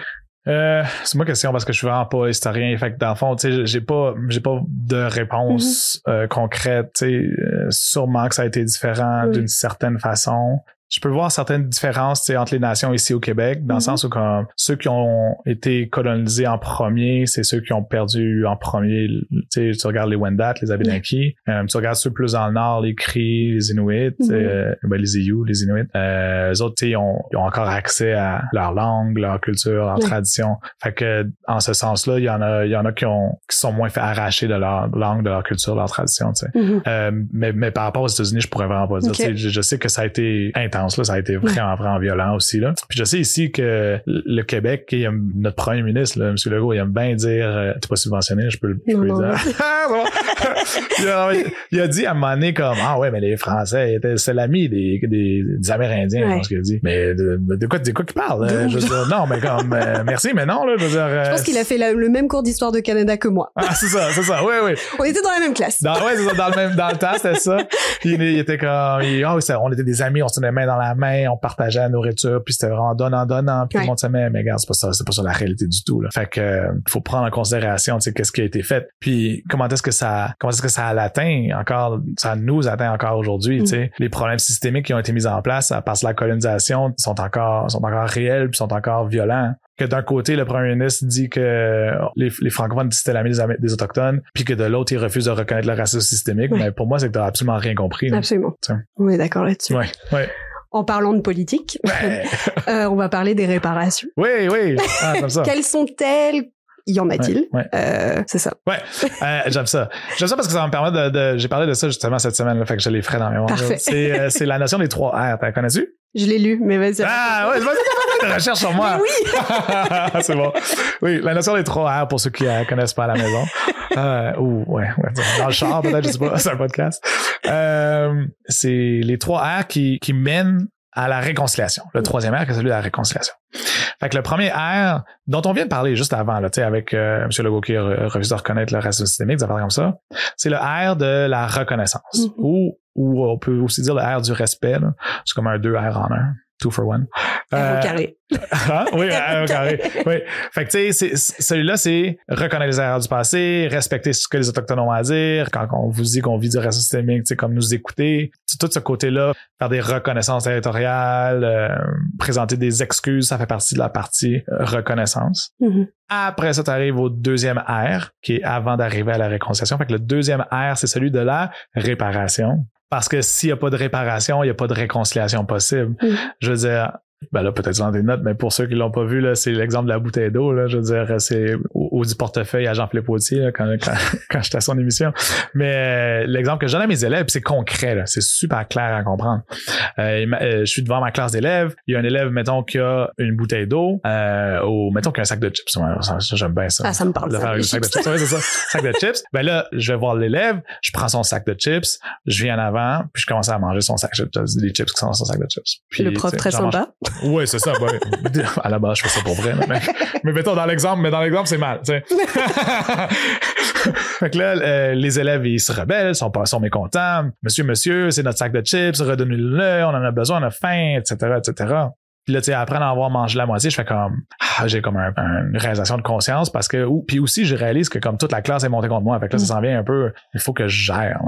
Euh, c'est ma question parce que je suis vraiment pas historien. Fait que dans le fond, tu sais, j'ai pas, j'ai pas de réponse mm-hmm. euh, concrète. Tu sais, euh, sûrement que ça a été différent d'une certaine façon. Je peux voir certaines différences entre les nations ici au Québec, dans le mm-hmm. sens où comme ceux qui ont été colonisés en premier, c'est ceux qui ont perdu en premier. Tu regardes les Wendat, les Abenaki. Euh, tu regardes ceux plus dans le nord, les Cris, les Inuits, euh, ben, les Iou, les Inuits. Euh, eux autres, ils ont, ils ont encore accès à leur langue, leur culture, leur tradition. Fait que en ce sens-là, il y en a, il y en a qui ont qui sont moins fait arracher de leur langue, de leur culture, de leur tradition. Mm-hmm. euh, mais, mais par rapport aux États-Unis, je pourrais vraiment pas dire. Je, je, sais que ça a été intense, là, ça a été vraiment, vraiment violent aussi. Là. Puis je sais ici que le Québec, il aime, notre premier ministre, là, M. Legault, il aime bien dire euh, tu pas subventionné, je peux, le dire. il, a, dit à un moment donné comme Ah ouais, mais les Français c'est l'ami des, des, des, Amérindiens, je pense qu'il a dit. Mais de, de quoi de quoi qu'il parle? je veux dire, non, mais comme euh, merci, mais non, là, je veux dire. je pense qu'il a fait le même cours d'histoire de Canada que moi. Ah, c'est ça, c'est ça. Oui, oui. On était dans la même classe. Dans, ouais, c'est ça, dans le même, dans le temps, c'était ça. il, il, était comme, il, oh, on était des amis, on se tenait main dans la main, on partageait la nourriture, puis c'était vraiment donnant, donnant, puis tout le monde s'aimait, mais regarde, c'est pas ça, c'est pas ça la réalité du tout, là. Fait que, euh, faut prendre en considération, tu sais, qu'est-ce qui a été fait, puis comment est-ce que ça, comment est-ce que ça l'atteint encore, ça nous atteint encore aujourd'hui, tu sais. Mm. Les problèmes systémiques qui ont été mis en place à part la colonisation sont encore, sont encore réels, puis sont encore violents que d'un côté, le premier ministre dit que les, les francophones c'était l'ami des, des, Autochtones, puis que de l'autre, il refuse de reconnaître le racisme systémique. Mais pour moi, c'est que t'as absolument rien compris. Absolument. On est d'accord là-dessus. Ouais, ouais. En parlant de politique, euh, on va parler des réparations. Oui, oui. Ah. Quelles sont-elles? Y en a-t-il? Euh, C'est ça. Ouais, euh, j'aime ça. J'aime ça parce que ça me permettre de. J'ai parlé de ça justement cette semaine, là, fait que je les ferai dans mes mémoire. C'est, c'est la notion des trois R. T'as connu Je l'ai lu, mais vas-y. Ah ouais, vas-y, de recherche sur moi. oui. c'est bon. Oui, la notion des trois R pour ceux qui ne connaissent pas à la maison. Euh, ou ouais, ouais, dans le char peut-être, je sais pas, c'est un podcast. Euh, c'est les trois R qui, qui mènent à la réconciliation. Le troisième R, c'est celui de la réconciliation. Fait que le premier R, dont on vient de parler juste avant, là, avec euh, M. Legault qui refuse de reconnaître le racisme systémique, ça comme ça, c'est le R de la reconnaissance. Mm-hmm. Ou, ou on peut aussi dire le R du respect. C'est comme un deux R en un two for one. Euh, carré. Hein? Oui, au carré. Oui. Fait que tu sais, celui-là, c'est reconnaître les erreurs du passé, respecter ce que les autochtones ont à dire. Quand on vous dit qu'on vit du racisme systémique, tu comme nous écouter, tout ce côté-là, faire des reconnaissances territoriales, euh, présenter des excuses, ça fait partie de la partie euh, reconnaissance. Mm-hmm. Après ça, tu arrives au deuxième R, qui est avant d'arriver à la réconciliation. Fait que le deuxième R, c'est celui de la réparation. Parce que s'il n'y a pas de réparation, il n'y a pas de réconciliation possible. Mm. Je veux dire, ben là, peut-être dans des notes, mais pour ceux qui l'ont pas vu, là, c'est l'exemple de la bouteille d'eau, là. Je veux dire, c'est au, du portefeuille à Jean-Philippe Autier, quand, quand, j'étais à son émission. Mais euh, l'exemple que je donne à mes élèves, c'est concret, là. C'est super clair à comprendre. Euh, euh, je suis devant ma classe d'élèves. Il y a un élève, mettons, qui a une bouteille d'eau, ou mettons qu'il a un sac de chips. ça, j'aime bien ça. Ah, ça me parle. De faire un sac de chips. c'est ça. Sac de chips. Ben là, je vais voir l'élève, je prends son sac de chips, je viens en avant, puis je commence à manger son sac de chips, les chips qui sont dans son sac de chips. Puis, le prof très sympa. Oui, c'est ça. à la base, je fais ça pour vrai. Mais, mais mettons dans l'exemple, mais dans l'exemple, c'est mal. fait que là, euh, les élèves, ils se rebellent, sont pas, sont mécontents. Monsieur, monsieur, c'est notre sac de chips, redonnez-le, on en a besoin, on a faim, etc., etc. Puis là, tu sais, après en avoir mangé la moitié, je fais comme, ah, j'ai comme une réalisation de conscience parce que, ou, puis aussi, je réalise que comme toute la classe est montée contre moi, fait que là, ça s'en vient un peu, il faut que je gère.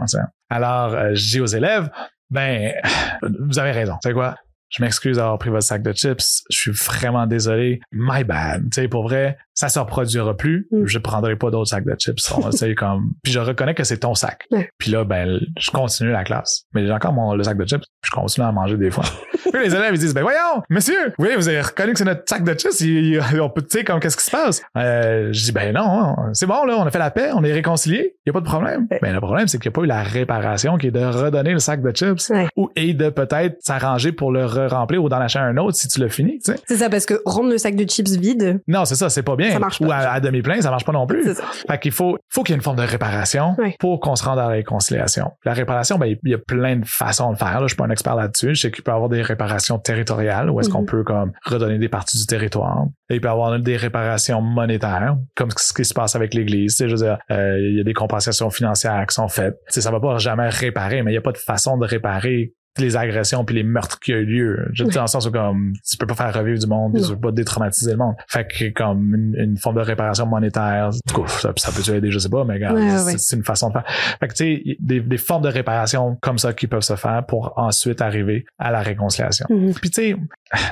Alors, euh, je dis aux élèves, ben, vous avez raison. C'est quoi? Je m'excuse d'avoir pris votre sac de chips. Je suis vraiment désolé. My bad. Tu sais, pour vrai, ça se reproduira plus. Mm. Je prendrai pas d'autres sacs de chips. comme, puis je reconnais que c'est ton sac. Puis là, ben, je continue la classe. Mais j'ai encore mon, le sac de chips. Je continue à manger des fois. puis les élèves, ils disent, ben voyons, monsieur, oui, vous avez reconnu que c'est notre sac de chips. on peut, tu sais, comme, qu'est-ce qui se passe? Euh, je dis, ben non, c'est bon, là, on a fait la paix, on est réconciliés. Il y a pas de problème. Mais le problème, c'est qu'il n'y a pas eu la réparation qui est de redonner le sac de chips. Ou, et de peut-être s'arranger pour le re-remplir ou d'en acheter un autre si tu l'as fini, tu sais. C'est ça, parce que rendre le sac de chips vide. Non, c'est ça, c'est pas bien ou à, demi-plein, ça marche pas non plus. Fait qu'il faut, faut qu'il y ait une forme de réparation pour qu'on se rende à la réconciliation. La réparation, ben, il y a plein de façons de faire. Là. Je suis pas un expert là-dessus. Je sais qu'il peut y avoir des réparations territoriales où est-ce qu'on mhm. peut comme redonner des parties du territoire. Et il peut y avoir des réparations monétaires, comme ce qui se passe avec l'Église. Je veux dire, euh, il y a des compensations financières qui sont faites. T'sais, ça va pas jamais réparer, mais il n'y a pas de façon de réparer les agressions puis les meurtres qui ont eu lieu. Je dis dans le sens où comme tu peux pas faire revivre du monde, tu peux pas détraumatiser le monde. Fait que comme une, forme de réparation monétaire, ça, ça peut aider, je sais pas, mais c'est une façon de faire. Fait que tu sais, des, des formes de réparation comme ça qui peuvent se faire pour ensuite arriver à la réconciliation. Mm-hmm. Puis tu sais,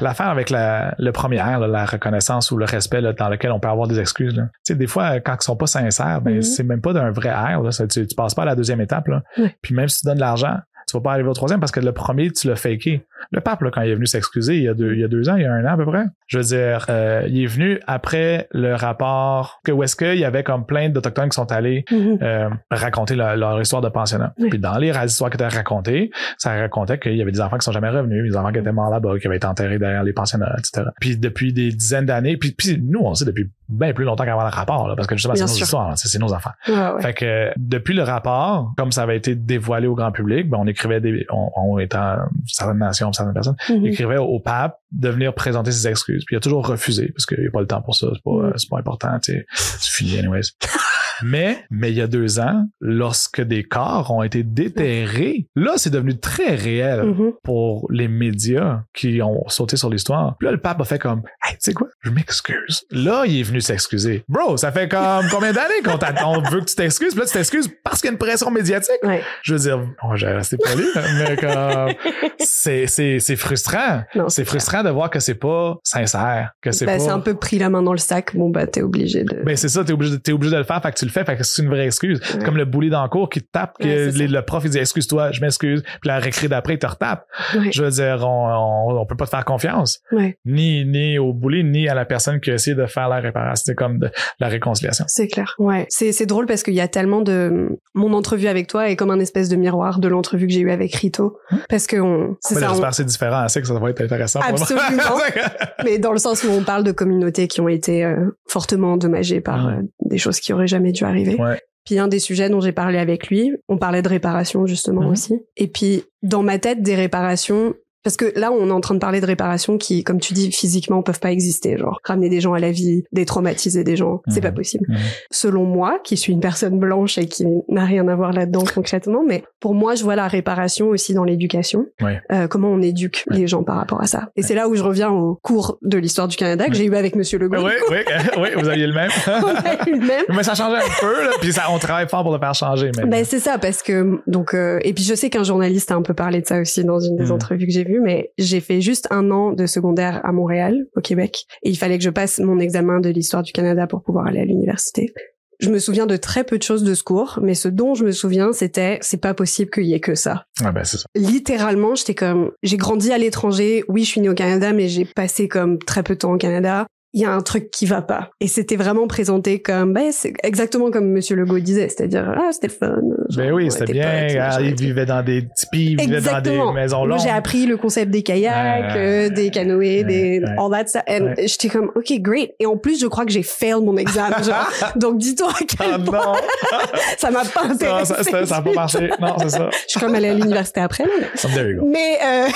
l'affaire avec la, le premier, la reconnaissance ou le respect dans lequel on peut avoir des excuses. Tu sais, des fois, quand ils sont pas sincères, ben, mm-hmm. c'est même pas d'un vrai air. Là. Tu, tu passes pas à la deuxième étape. Là. Puis même si tu donnes de l'argent, tu vas pas arriver au troisième parce que le premier, tu l'as faké. Le pape, là, quand il est venu s'excuser il y a deux, il y a deux ans, il y a un an à peu près, je veux dire, euh, il est venu après le rapport que où est-ce qu'il y avait comme plein d'Autochtones qui sont allés mm-hmm. euh, raconter leur, histoire de pensionnat. Puis dans les histoires qui étaient racontées, ça racontait qu'il y avait des enfants qui sont jamais revenus, des enfants qui étaient morts là-bas, qui avaient été enterrés derrière les pensionnats, etc. Puis depuis des dizaines d'années, puis, puis nous, on sait depuis bien plus longtemps qu'avant le rapport, là, parce que justement, c'est nos histoires, c'est nos enfants. Fait que depuis le rapport, comme ça avait été dévoilé au grand public, ben, on écrivait des, on, on étant certaines nations, certaines personnes, mm-hmm. écrivait au pape de venir présenter ses excuses. Puis il a toujours refusé parce qu'il n'y a pas le temps pour ça, c'est pas, mm. c'est pas important, tu sais. C'est fini, anyways. Mais, mais il y a deux ans, lorsque des corps ont été déterrés, là, c'est devenu très réel mm-hmm. pour les médias qui ont sauté sur l'histoire. Puis là, le pape a fait comme, hey, tu sais quoi, je m'excuse. Là, il est venu s'excuser. Bro, ça fait comme combien d'années qu'on on veut que tu t'excuses, puis là, tu t'excuses parce qu'il y a une pression médiatique. Je veux dire, oh, j'ai resté poli, mais comme, c'est, frustrant. C'est frustrant de voir que c'est pas sincère, que c'est ben, pas... c'est un peu pris la main dans le sac. Bon, bah, t'es obligé de... Ben, c'est ça, t'es obligé, t'es obligé de le faire, fait que tu le fait que c'est une vraie excuse. Comme le bully dans le cours qui te tape, que le prof, il dit, excuse-toi, je m'excuse, puis la récré d'après, il te retape. Je veux dire, on, on, peut pas te faire confiance. Ni, ni au bully, ni à la personne qui a essayé de faire la réparation, c'est comme de, la réconciliation. C'est clair. Ouais. C'est, drôle parce qu'il y a tellement de, mon entrevue avec toi est comme un espèce de miroir de l'entrevue que j'ai eue avec Rito. Hum? Parce que on. J'espère c'est différent, c'est que ça va être intéressant Absolument. mais dans le sens où on parle de communautés qui ont été euh, fortement endommagées par euh, des choses qui auraient jamais dû arriver. Ouais. Puis un des sujets dont j'ai parlé avec lui, on parlait de réparation justement mhm. aussi. Et puis dans ma tête, des réparations, parce que là, on est en train de parler de réparations qui, comme tu dis, physiquement, peuvent pas exister. Genre, ramener des gens à la vie, détraumatiser des gens, c'est pas mhm. possible. Mhm. Selon moi, qui suis une personne blanche et qui n'a rien à voir là-dedans concrètement, mais pour moi, je vois la réparation aussi dans l'éducation. Euh, comment on éduque les gens par rapport à ça. Et c'est là où je reviens au cours de l'histoire du Canada que j'ai eu avec Monsieur Legault. Oui, oui, oui, vous aviez le même. on a eu le même. mais ça changeait un peu, là, puis ça, on travaille fort pour le faire changer. Mais... Ben, c'est ça, parce que, donc, euh, et puis je sais qu'un journaliste a un peu parlé de ça aussi dans une des mhm. entrevues que j'ai vues, mais j'ai fait juste un an de secondaire à Montréal, au Québec, et il fallait que je passe mon examen de l'histoire du Canada pour pouvoir aller à l'université. Je me souviens de très peu de choses de ce cours, mais ce dont je me souviens, c'était c'est pas possible qu'il y ait que ça. Ah ben c'est ça. Littéralement, j'étais comme j'ai grandi à l'étranger. Oui, je suis née au Canada, mais j'ai passé comme très peu de temps au Canada il y a un truc qui va pas. Et c'était vraiment présenté comme, ben, c'est exactement comme Monsieur Legault disait, c'est-à-dire, ah, c'était fun. Ben oui, c'était bien. Ah, il vivait dans des tipis, il vivait dans des maisons longues. Moi, j'ai appris le concept des kayaks, euh, des canoës, des, all that stuff. Et j'étais comme, OK, great. Et en plus, je crois que j'ai fail mon examen, genre. Donc, dis-toi à quel ah, point ça m'a pas intéressé. Non, ça, ça, a pas marché. Non, c'est ça. Je suis comme allée à l'université après, là. Mais, mais, euh,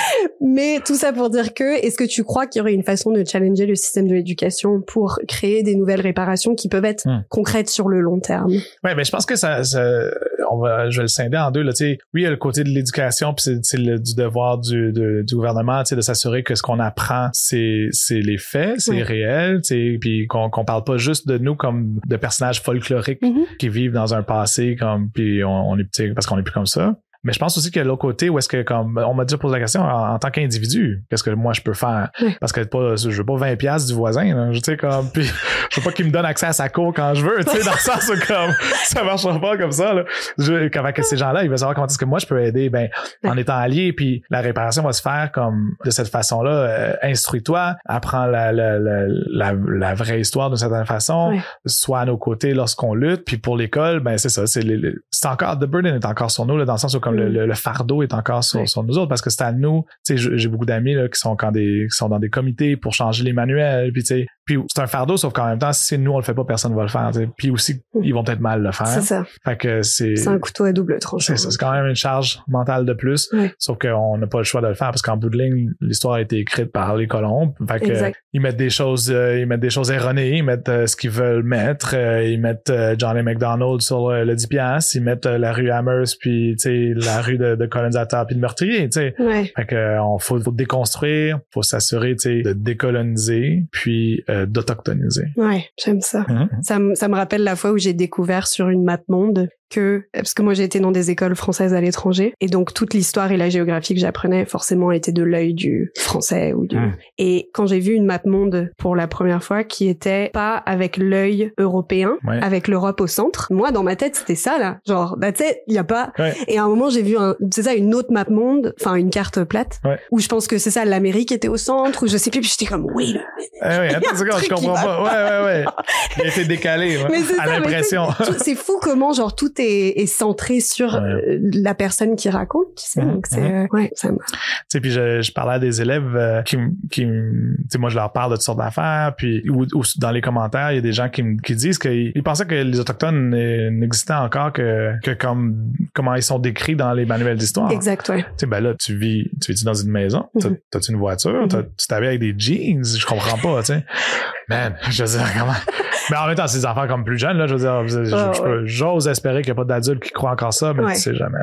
mais tout ça pour dire que, est-ce que tu crois qu'il y aurait une façon de challenger le système de l'éducation pour créer des nouvelles réparations qui peuvent être hmm. concrètes sur le long terme. Ouais, mais je pense que ça, on va, je vais le scinder en deux là. Tu sais, oui, il y a le côté de l'éducation, puis c'est du devoir du, du gouvernement, tu sais, de s'assurer que ce qu'on apprend, c'est c'est les faits, c'est réel, tu sais, puis qu'on qu'on parle pas juste de nous comme de personnages folkloriques mm-hmm. qui vivent dans un passé comme puis on, on est parce qu'on est plus comme ça. Mais je pense aussi a l'autre côté où est-ce que, comme, on m'a déjà posé la question, en, tant qu'individu, qu'est-ce que moi je peux faire? Parce que pas, je veux pas 20 pièces du voisin, tu sais, comme, puis je veux pas qu'il me donne accès à sa cour quand je veux, tu sais, dans le sens où, comme, ça marchera pas comme ça, là. Je, que ces gens-là, ils veulent savoir comment est-ce que moi je peux aider, ben, en étant allié, puis la réparation va se faire comme, de cette façon-là, euh, instruis-toi, apprends la, la, la, la, vraie histoire d'une certaine façon, soit à nos côtés lorsqu'on lutte, puis pour l'école, ben, c'est ça, c'est, c'est encore, the burden est encore sur nous, là, dans le sens où, comme, Mm. le, fardeau est encore sur, nous autres parce que c'est à nous. Tu sais, j'ai beaucoup d'amis là, qui sont quand des qui sont dans des comités pour changer les manuels. Puis tu sais, Puis c'est un fardeau, sauf qu'en même temps, si nous on le fait pas, personne va le faire. Puis aussi, mm. ils vont peut-être mal le faire. C'est ça. Fait que c'est. C'est un couteau à double tranchant. C'est quand même une charge mentale de plus. Sauf qu'on n'a pas le choix de le faire parce qu'en bout de ligne, l'histoire a été écrite par les colons. Fait que ils mettent des choses, euh, ils mettent des choses erronées, ils mettent euh, ce qu'ils veulent mettre, euh, ils mettent Johnny McDonald sur le 10 piastres, ils mettent la rue Amherst puis tu sais la rue de, de colonisateur puis de meurtrier, tu sais. Fait que on faut, faut déconstruire, faut s'assurer tu sais de décoloniser puis d'autochtoniser. Ouais, j'aime ça. Hum, hum. ça. Ça me rappelle la fois où j'ai découvert sur une map monde que parce que moi j'ai été dans des écoles françaises à l'étranger. Et donc toute l'histoire et la géographie que j'apprenais forcément était de l'œil du français ou du et quand j'ai vu une map monde pour la première fois qui était pas avec l'œil européen avec l'Europe au centre moi dans ma tête c'était ça là. Genre bah tu sais il y a pas. Et à un moment j'ai vu un c'est ça une autre map monde enfin une carte plate où je pense que c'est ça l'Amérique était au centre ou je sais plus puis j'étais comme oui eh oui attends je comprends pas ouais ouais ouais il a été décalé à l'impression c'est fou comment genre tout est, centré sur euh, la personne qui raconte, tu sais. Mhm, donc c'est mhm. ouais, ça Tu sais, puis je, je, parlais à des élèves euh, qui, qui tu sais, moi je leur parle de toutes sortes d'affaires, puis ou, dans les commentaires, il y a des gens qui, qui disent qu'ils pensaient que les autochtones n'existaient encore que, que comme comment ils sont décrits dans les manuels d'histoire. Exact, ouais. Tu sais, ben là, tu vis, tu vis dans une maison, mhm. t'as-tu une voiture, tu t'habilles avec des jeans, je comprends pas, tu sais. Man, je veux dire, comment? Mais en même temps, c'est des enfants comme plus jeunes, là, je veux dire, j'ose espérer qu'il n'y a pas d'adultes qui croient encore ça, mais tu sais jamais.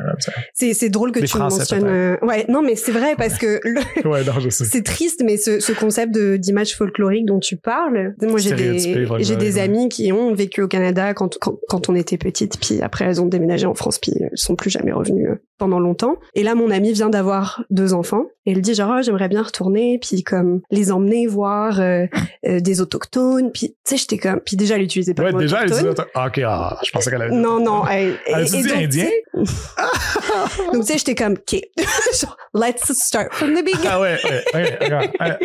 C'est drôle que tu mentionnes. Euh, ouais, non, mais c'est vrai parce que ouais, c'est triste, mais ce, ce concept d'image folklorique dont tu parles, moi j'ai des j'ai des amis qui ont vécu au Canada quand, quand, quand on était petite, puis après elles ont déménagé en France, puis elles sont plus jamais revenues euh, pendant longtemps. Et là, mon ami vient d'avoir deux enfants et elle dit genre oh, j'aimerais bien retourner, puis comme les emmener voir euh, des autochtones, puis tu sais j'étais comme puis déjà, elle utilisait pas ouais, déjà, elle utilisait ah, OK, ah, je pensais qu'elle allait... Non, non. Elle, elle et, dit indien? donc, tu sais, j'étais comme, OK, let's start from the beginning. Ah ouais, ouais, ouais,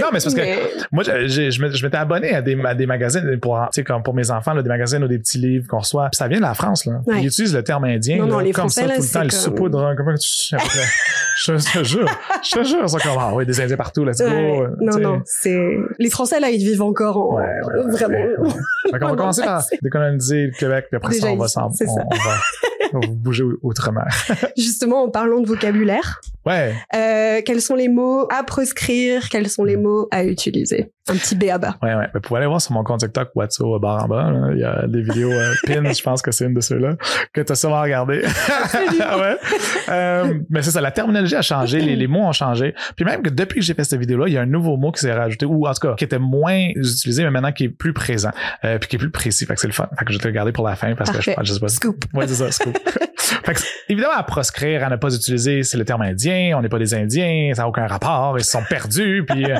Non, mais c'est parce que moi, je, je m'étais abonné à des, à des magazines pour, tu sais, comme pour mes enfants, là, des magazines ou des petits livres qu'on reçoit. Puis ça vient de la France, là. Ils utilisent le terme indien, non, non, les comme Français, ça, tout le temps, ils saupoudrent. Comment tu... je te jure, je te jure, c'est comme, ah ouais, des Indiens partout, let's go. Non, non, c'est... Les Français, là, ils vivent encore en... ouais, ouais, vraiment on va commencer par décoloniser le Québec, puis après ça, on va, s'en, on, va bouger outre-mer. Justement, en parlant de vocabulaire, ouais. Euh, quels sont les mots à proscrire, quels sont les mots à utiliser? Un petit B à bas. Ouais, ouais. Mais pour aller voir sur mon compte TikTok, Watso barre en bas, il y a des vidéos euh, pin, je pense que c'est une de ceux-là, que tu as sûrement regardé. ouais. Euh, mais c'est ça, la terminologie a changé, les, les, mots ont changé. Puis même que depuis que j'ai fait cette vidéo-là, il y a un nouveau mot qui s'est rajouté, ou en tout cas, qui était moins utilisé, mais maintenant qui est plus présent. Euh, puis qui est plus précis. Fait que c'est le fun. Fait que je vais te regarder pour la fin parce que je, je sais pas. Scoop. Ouais, c'est ça, scoop. fait que, évidemment, à proscrire, à ne pas utiliser, c'est le terme indien. On n'est pas des Indiens, ça n'a aucun rapport. Ils se sont perdus. Puis, euh,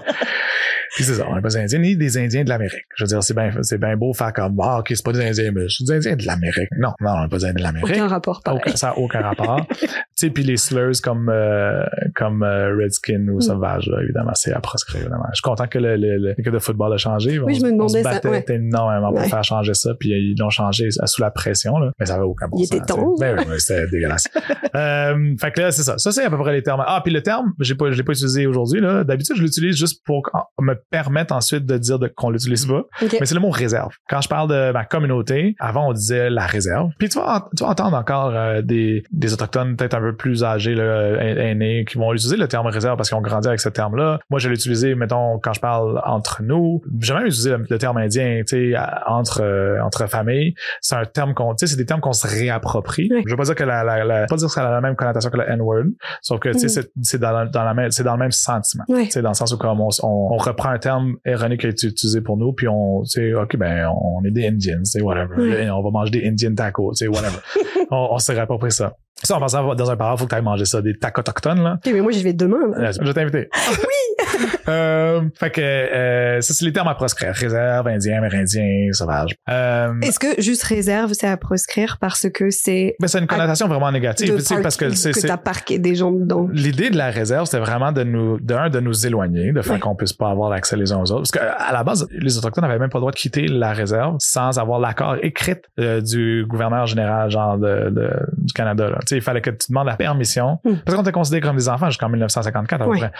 puis c'est ça, on n'est pas des Indiens ni des Indiens de l'Amérique. Je veux dire, c'est bien, c'est bien beau faire comme, ah, ok, c'est pas des Indiens, mais je suis des Indiens de l'Amérique. Non, non, on n'est pas des Indiens de l'Amérique. Aucun rapport, pareil. Aucun, ça n'a aucun rapport. tu sais, puis les slurs comme, euh, comme euh, Redskin ou mm. Sauvage, là, évidemment, c'est à proscrire, évidemment. Je suis content que le, le, le, de football a changé. Oui, je me demandais ça. Ouais. énormément pour faire changer ça, puis ils l'ont changé sous la pression, là. Mais ça va aucun bon Il était temps. Ben oui, c'était dégueulasse. euh, fait que là, c'est ça. Ça, c'est à peu près les termes. Ah, puis le terme, j'ai pas, je l'ai pas utilisé aujourd'hui, là. D'habitude, je l'utilise juste pour me permettre ensuite de dire qu'on l'utilise pas. Mais c'est le mot réserve. Quand je parle de ma communauté, avant on disait la réserve. Puis tu vas, tu vas entendre encore euh, des, des autochtones peut-être un peu plus âgés, là, aînés, qui vont utiliser le terme réserve parce qu'ils ont grandi avec ce terme-là. Moi, je l'ai utilisé, mettons, quand je parle entre nous. J'ai même utilisé le, terme indien, tu sais, entre euh, entre familles. C'est un terme qu'on, tu sais, c'est des termes qu'on se réapproprie. Je veux pas dire que la, la, la pas dire que ça a la même connotation que le N-word, sauf que tu sais, mm. c'est dans, dans la même, c'est dans le même sentiment. Tu sais, dans le sens où comme on, on, reprend un terme erroné qui a été utilisé pour nous, puis on, tu ok, ben, on est des Indians, c'est whatever. On va manger des Indian tacos, c'est whatever. on, on s'est pas ça. Ça, en pensant dans un parent, faut que tu ailles manger ça, des tacos autochtones, là. Ok, mais moi, j'y vais demain. Je vais t'inviter. oui! euh, fait que, euh, ça, c'est les termes à proscrire. Réserve, indien, amérindien, sauvage. Euh, Est-ce que juste réserve, c'est à proscrire parce que c'est... Ben, c'est une connotation vraiment négative, tu sais, parce que c'est... Que t'as parqué des gens dedans. L'idée de la réserve, c'était vraiment de nous, d'un, de nous éloigner, de faire qu'on puisse pas avoir l'accès les uns aux autres. Parce qu'à la base, les Autochtones n'avaient même pas le droit de quitter la réserve sans avoir l'accord écrit euh, du gouverneur général, genre, de, de du Canada, Tu sais, il fallait que tu demandes la permission. Hmm. Parce qu'on était considérés comme des enfants jusqu'en 1954, à peu près.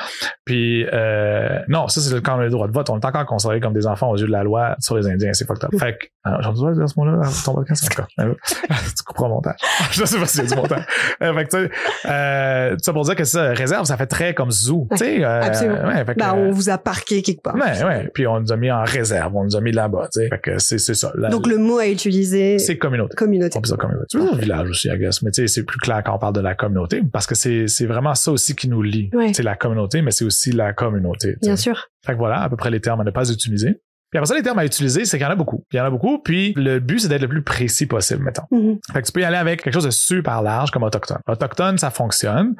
Puis, euh, Euh, non, ça, c'est quand on a le droit de vote. On est encore considérés comme des enfants aux yeux de la loi sur les Indiens. C'est fucked up. Fait que, j'en ai besoin de dire ce mot-là dans ton podcast encore. tu comprends mon montage. Je sais pas y a du montage. Euh, fait que, tu sais, euh, ça pour dire que ça, réserve, ça fait très comme zoo. Tu sais, euh, Absolument. Ouais, fait que, ben, on vous a parqué quelque part. Ouais, ouais. Puis on nous a mis en réserve. On nous a mis là-bas, tu sais. Fait que c'est, c'est ça. Donc, le mot à utiliser. C'est communauté. Communauté. On peut dire communauté. Tu veux village aussi, I guess. Mais tu sais, c'est plus clair quand on parle de la communauté parce que c'est, vraiment ça aussi qui nous lie. C'est la communauté, mais c'est aussi la communauté. Bien sûr. Fait que voilà, à peu près les termes à ne pas utiliser. Puis après ça, les termes à utiliser, c'est qu'il y en a beaucoup. Il y en a beaucoup, puis le but, c'est d'être le plus précis possible, mettons. Mm-hmm. Fait que tu peux y aller avec quelque chose de super large comme autochtone. Autochtone, ça fonctionne.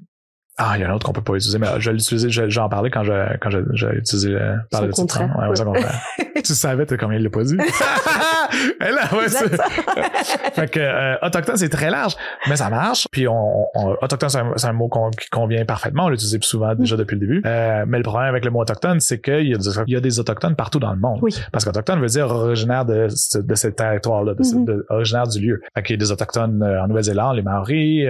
Ah, il y en a un autre qu'on peut pas utiliser, mais je l'utiliser, j'en parlais quand je, quand j'ai utilisé, euh, parler de contraire. Ouais, ouais. contraire. tu savais, t'as combien il l'a pas dit? Là, ouais, fait que, euh, autochtone, c'est très large, mais ça marche. Puis on, autochtone, c'est un, mot qui convient parfectivement. On l'utilise souvent déjà depuis le début. Euh, mais le problème avec le mot autochtone, c'est qu'il y, a des, il y a des autochtones partout dans le monde. Oui. Parce qu'autochtone veut dire originaire de, de ce territoire-là, de, mm-hmm. originaire du lieu. Fait qu'il y a des autochtones en Nouvelle-Zélande, les Maoris,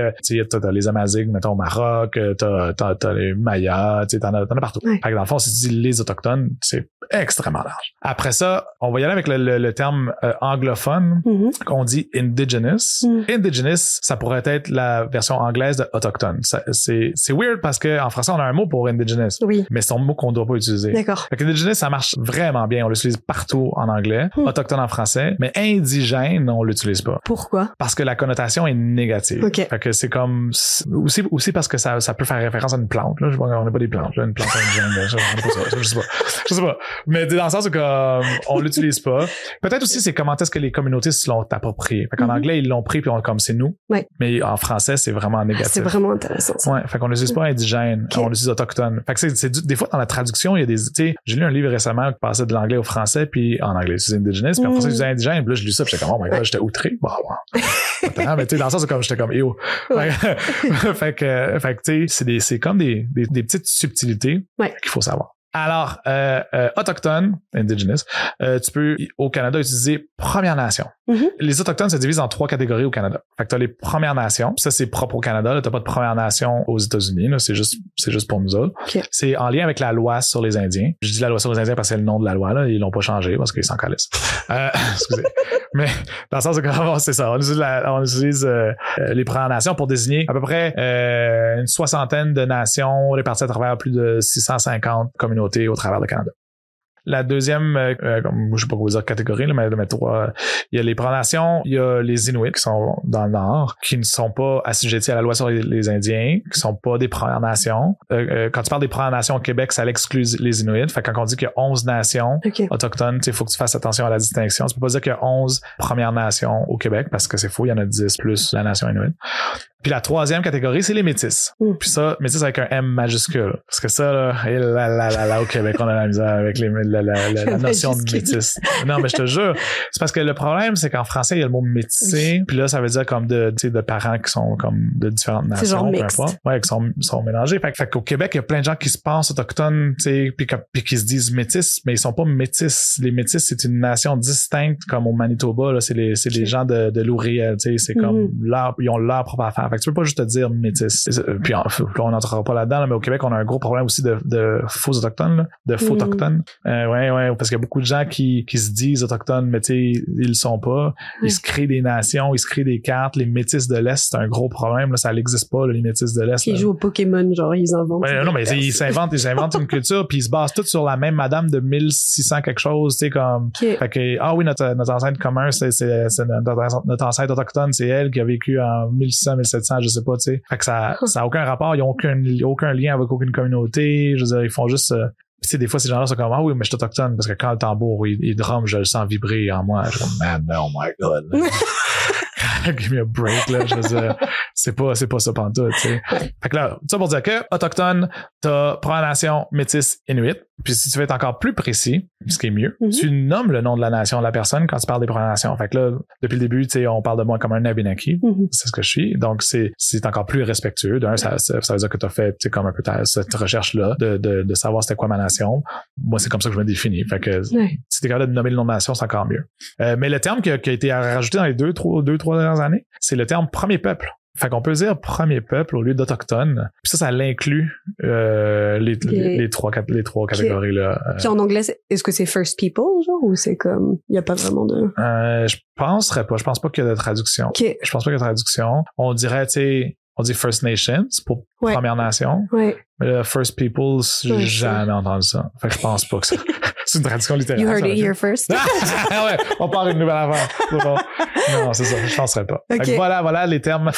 t'as les Amazighs, mettons, au Maroc, t'as, t'as, les Mayas, tu sais, t'en as, t'en as partout. Fait que dans le fond, si tu dis les autochtones, c'est extrêmement large. Après ça, on va y aller avec le, le, terme euh, anglophone mm-hmm. qu'on dit indigenous. Mm. Indigenous, ça pourrait être la version anglaise de autochtone. c'est, c'est weird parce que en français, on a un mot pour indigenous. Oui. Mais c'est un mot qu'on ne doit pas utiliser. D'accord. Fait que indigenous, ça marche vraiment bien. On l'utilise partout en anglais, mm. autochtone en français, mais indigène, on l'utilise pas. Pourquoi? Parce que la connotation est négative. OK. Fait que c'est comme, aussi, aussi parce que ça, ça peut faire référence à une plante. Là. Je vois on n'est pas des plantes, là, une plante indigène. je, je, sais pas. Je sais pas. Mais dans le sens où comme, on l'utilise pas. Peut-être aussi c'est comment est-ce que les communautés se l'ont approprié. Fait qu'en mm-hmm. anglais, ils l'ont pris puis on, comme c'est nous. Ouais. Mais en français, c'est vraiment négatif. C'est vraiment intéressant. Ça. Ouais. Fait qu'on n'utilise pas indigène, on utilise autochtone. Fait que c'est, des fois dans la traduction, il y a des, tu sais, j'ai lu un livre récemment qui passait de l'anglais au français puis en anglais, c'est indigenous puis en français, c'est indigène. Puis là, je lis ça puis j'étais comme, oh my god, j'étais outré. Bon, bon. mais tu sais, dans le sens, comme, j'étais comme, yo. fait que, fait que, tu sais, c'est des, c'est comme des, des, des petites subtilités qu'il faut savoir. Alors, euh, euh, autochtone, indigenous, euh, tu peux au Canada utiliser Première Nation. Mm-hmm. Les autochtones se divisent en trois catégories au Canada. Fait que t'as les Premières Nations, ça c'est propre au Canada. T'as pas de Première Nation aux États-Unis. C'est juste, c'est juste pour nous autres. C'est en lien avec la loi sur les Indiens. Je dis la loi sur les Indiens parce que c'est le nom de la loi. Là. Ils l'ont pas changé parce qu'ils s'en calissent. Euh, excusez. Mais dans le sens où c'est ça. On utilise, on utilise euh, les Premières Nations pour désigner à peu près une soixantaine de nations réparties à travers plus de 650 communautés au travers du Canada. La deuxième, euh, euh je sais pas quoi vous dire catégorie, mais, mais trois, il y a les Nations, il y a les Inuits qui sont dans le nord, qui ne sont pas assujettis à la loi sur les, Indiens, qui sont pas des Premières Nations. Euh, euh, quand tu parles des Premières Nations au Québec, ça exclut les Inuits. Fait quand on dit qu'il y a 11 nations autochtones, il faut que tu fasses attention à la distinction. Tu peux pas dire qu'il y a 11 Premières Nations au Québec parce que c'est faux, il y en a 10 plus la nation Inuit. Puis la troisième catégorie, c'est les métis. Mm. Puis ça, métis avec un M majuscule. Parce que ça, là, et là, là, là, là, au Québec, on a la misère avec les, la, la, la, notion de métis. Non, mais je te jure. C'est parce que le problème, c'est qu'en français, il y a le mot métissé. Puis là, ça veut dire comme de, de parents qui sont comme de différentes nations. Genre peu importe. Ouais, qui sont, sont mélangés. Fait, fait qu'au Québec, il y a plein de gens qui se pensent autochtones, tu sais, puis, puis qui se disent métis, mais ils sont pas métis. Les métis, c'est une nation distincte, comme au Manitoba, là. C'est les, c'est les gens de, de l'Ouriel, tu sais. C'est comme mm-hmm. leur, ils ont leur propre affaire. Fait que tu peux pas juste te dire métis. Puis on n'entrera pas là-dedans, mais au Québec, on a un gros problème aussi de, de faux autochtones, de faux mm. autochtones. Euh, ouais, ouais, parce qu'il y a beaucoup de gens qui, qui se disent autochtones, mais tu sais, ils le sont pas. Ils se créent des nations, ils se créent des cartes. Les métis de l'Est, c'est un gros problème. Là, ça n'existe pas, les métis de l'Est. Ils jouent au Pokémon, genre, ils inventent. Ouais, non, mais ils s'inventent, ils inventent une culture, puis ils se basent tous sur la même madame de 1600 quelque chose, tu sais, comme. Fait que, ah oui, notre, notre ancêtre commun, c'est, notre, notre ancêtre autochtone, c'est elle qui a vécu en 1600, 1700, je sais pas, tu sais. Fait que ça, ça a aucun rapport, ils ont aucun, aucun lien avec aucune communauté. Je veux dire, ils font juste, euh, tu sais, des fois, ces gens-là sont comme, ah oui, mais je suis autochtone parce que quand le tambour, il, il drum, je le sens vibrer en moi. Je suis comme, man, oh my god. give me a break, là. Je veux dire, c'est pas, c'est pas ça pantoute, tu sais. Fait que là, ça pour dire que, autochtone, t'as Première Nation, Métis, Inuit. Puis si tu veux être encore plus précis, ce qui est mieux, mm-hmm. tu nommes le nom de la nation de la personne quand tu parles des Premières Nations. Fait que là, depuis le début, tu sais, on parle de moi comme un Abenaki. Mm-hmm. C'est ce que je suis. Donc, c'est, encore plus respectueux. D'un, ça, ça, veut dire que tu as fait, tu sais, comme un peu ta, cette recherche-là de, de, de savoir c'était quoi ma nation. Moi, c'est comme ça que je me définis. Fait que si t'es capable de nommer le nom de la nation, c'est encore mieux. Euh, mais le terme qui a, qui a, été rajouté dans les deux, trois, deux, trois dernières années, c'est le terme premier peuple. Fait qu'on peut dire premier peuple au lieu d'autochtone. Puis ça, ça l'inclut euh, les, les, trois, les trois catégories là. Puis en anglais, est-ce que c'est First People, genre, ou c'est comme, il y a pas vraiment de... Euh, je penserais pas. Je pense pas qu'il y a de traduction. Je pense pas qu'il y a de traduction. On dirait, tu sais, on dit First Nations pour Première Nation. Ouais. Mais le First Peoples, j'ai jamais entendu ça. Fait que je pense pas que ça. c'est une tradition littéraire. You heard it here first. ouais, on part une nouvelle affaire. Non, c'est ça. Je penserais pas. voilà, voilà les termes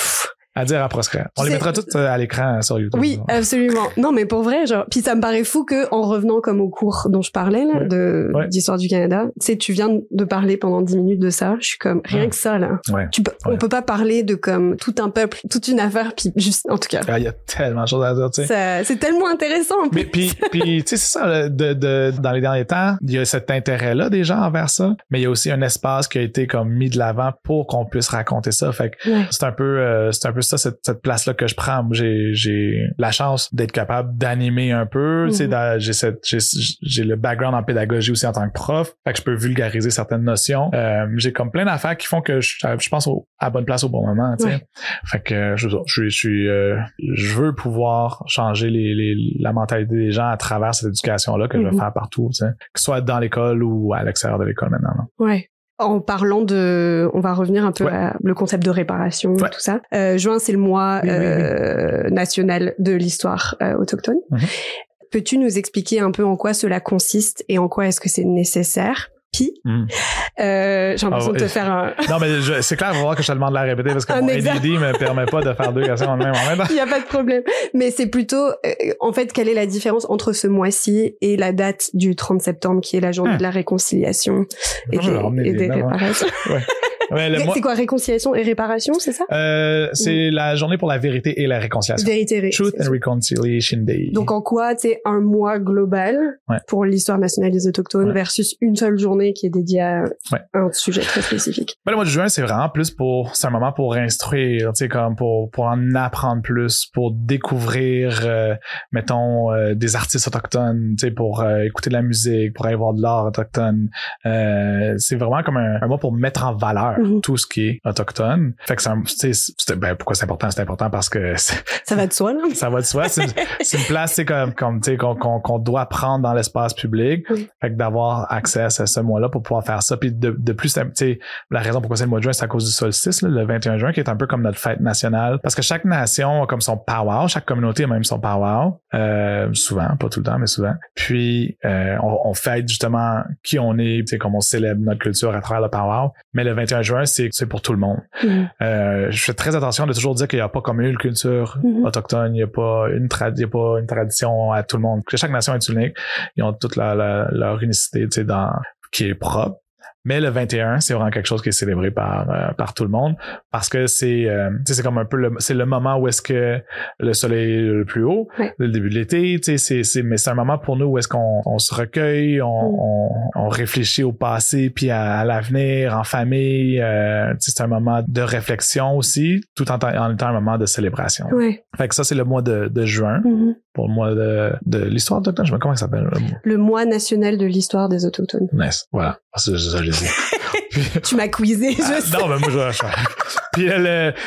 à dire à proscrire. On les mettra toutes euh, à l'écran sur YouTube. Oui, absolument. Non, mais pour vrai, genre, puis ça me paraît fou que en revenant comme au cours dont je parlais là, de d'histoire du Canada, tu sais, tu viens de parler pendant dix minutes de ça. Je suis comme rien que ça là. Tu on peut pas parler de comme tout un peuple, toute une affaire, puis juste, en tout cas. Ah, il y a tellement de choses à dire, tu sais. C'est tellement intéressant. Mais puis, puis, tu sais, c'est ça. De, de, dans les derniers temps, il y a cet intérêt là des gens envers ça, mais il y a aussi un espace qui a été comme mis de l'avant pour qu'on puisse raconter ça. Fait que c'est un peu, euh, c'est un peu ça, cette, cette place-là que je prends. J'ai, j'ai la chance d'être capable d'animer un peu. Tu sais, mhm. j'ai cette, j'ai, le background en pédagogie aussi en tant que prof. Fait que je peux vulgariser certaines notions. Euh, j'ai comme plein d'affaires qui font que je, je pense à bonne place au bon moment. Tu sais. Fait que je, je, je suis, euh, je veux pouvoir changer les, les, la mentalité des gens à travers cette éducation-là que je veux mhm. faire partout. Tu sais. Que ce soit dans l'école ou à l'extérieur de l'école maintenant. Ouais. En parlant de, on va revenir un peu à le concept de réparation, tout ça. Euh, juin, c'est le mois euh, national de l'histoire euh, autochtone. Mhm. Peux-tu nous expliquer un peu en quoi cela consiste et en quoi est-ce que c'est nécessaire? Hmm. Euh, j'ai l'impression ah, de te faire un... non, mais c'est clair, il va voir que je te demande de la répéter parce que mon ADD me permet pas de faire deux questions en même temps. Il n'y a pas de problème. Mais c'est plutôt, euh, en fait, quelle est la différence entre ce mois-ci et la date du 30 septembre qui est la journée ah. de la réconciliation et, des, et des réparations? Ouais. C'est quoi réconciliation et réparation, c'est ça? Euh, C'est la journée pour la vérité et la réconciliation. Vérité et Truth and Reconciliation Day. Donc en quoi, c'est un mois global pour l'histoire nationale des autochtones versus une seule journée qui est dédiée à un sujet très spécifique? Ben, le mois de juin, c'est vraiment plus pour, c'est un moment pour instruire, tu sais, comme pour pour en apprendre plus, pour découvrir, euh, mettons, euh, des artistes autochtones, tu sais, pour euh, écouter de la musique, pour aller voir de l'art autochtone. c'est vraiment comme un, un mois pour mettre en valeur Mhm. tout ce qui est autochtone. Fait que c'est ben, pourquoi c'est important? C'est important parce que ça va de soi, là. ça va de soi. C'est une place, c'est comme, comme tu sais, qu'on qu'on doit prendre dans l'espace public. Fait que d'avoir accès à ce, mois-là pour pouvoir faire ça. Puis de, de plus, tu sais, la raison pourquoi c'est le mois de juin, c'est à cause du solstice, le 21 juin, qui est un peu comme notre fête nationale. Parce que chaque nation a comme son powwow, chaque communauté a même son powwow. Euh, souvent, pas tout le temps, mais souvent. Puis euh, on, on fête justement qui on est, tu sais, comme on célèbre notre culture à travers le powwow. Mais le 21 juin, c'est c'est pour tout le monde. Mm-hmm. Euh, je fais très attention de toujours dire qu'il n'y a pas comme une culture mm-hmm. autochtone, il n'y a pas une trad a pas une tradition à tout le monde. Que chaque nation est unique, ils ont toute la, leur unicité, dans qui est propre. Mais le 21, c'est vraiment quelque chose qui est célébré par euh, par tout le monde parce que c'est euh, c'est comme un peu le c'est le moment où est-ce que le soleil est le plus haut, le début de l'été, tu sais c'est c'est mais c'est un moment pour nous où est-ce qu'on on se recueille, on, mm. on, on, réfléchit au passé puis à, l'avenir en famille, euh, c'est un moment de réflexion aussi tout en, en étant un moment de célébration. Ouais. Fait que ça c'est le mois de, de juin. Mm-hmm. Pour le mois de, de l'histoire autochtone, je sais pas comment ça s'appelle. Le mois national de l'histoire des autochtones. Nice, voilà. Ça, ça, tu m'as quizé, je ah, sais. Non, mais moi, je, Puis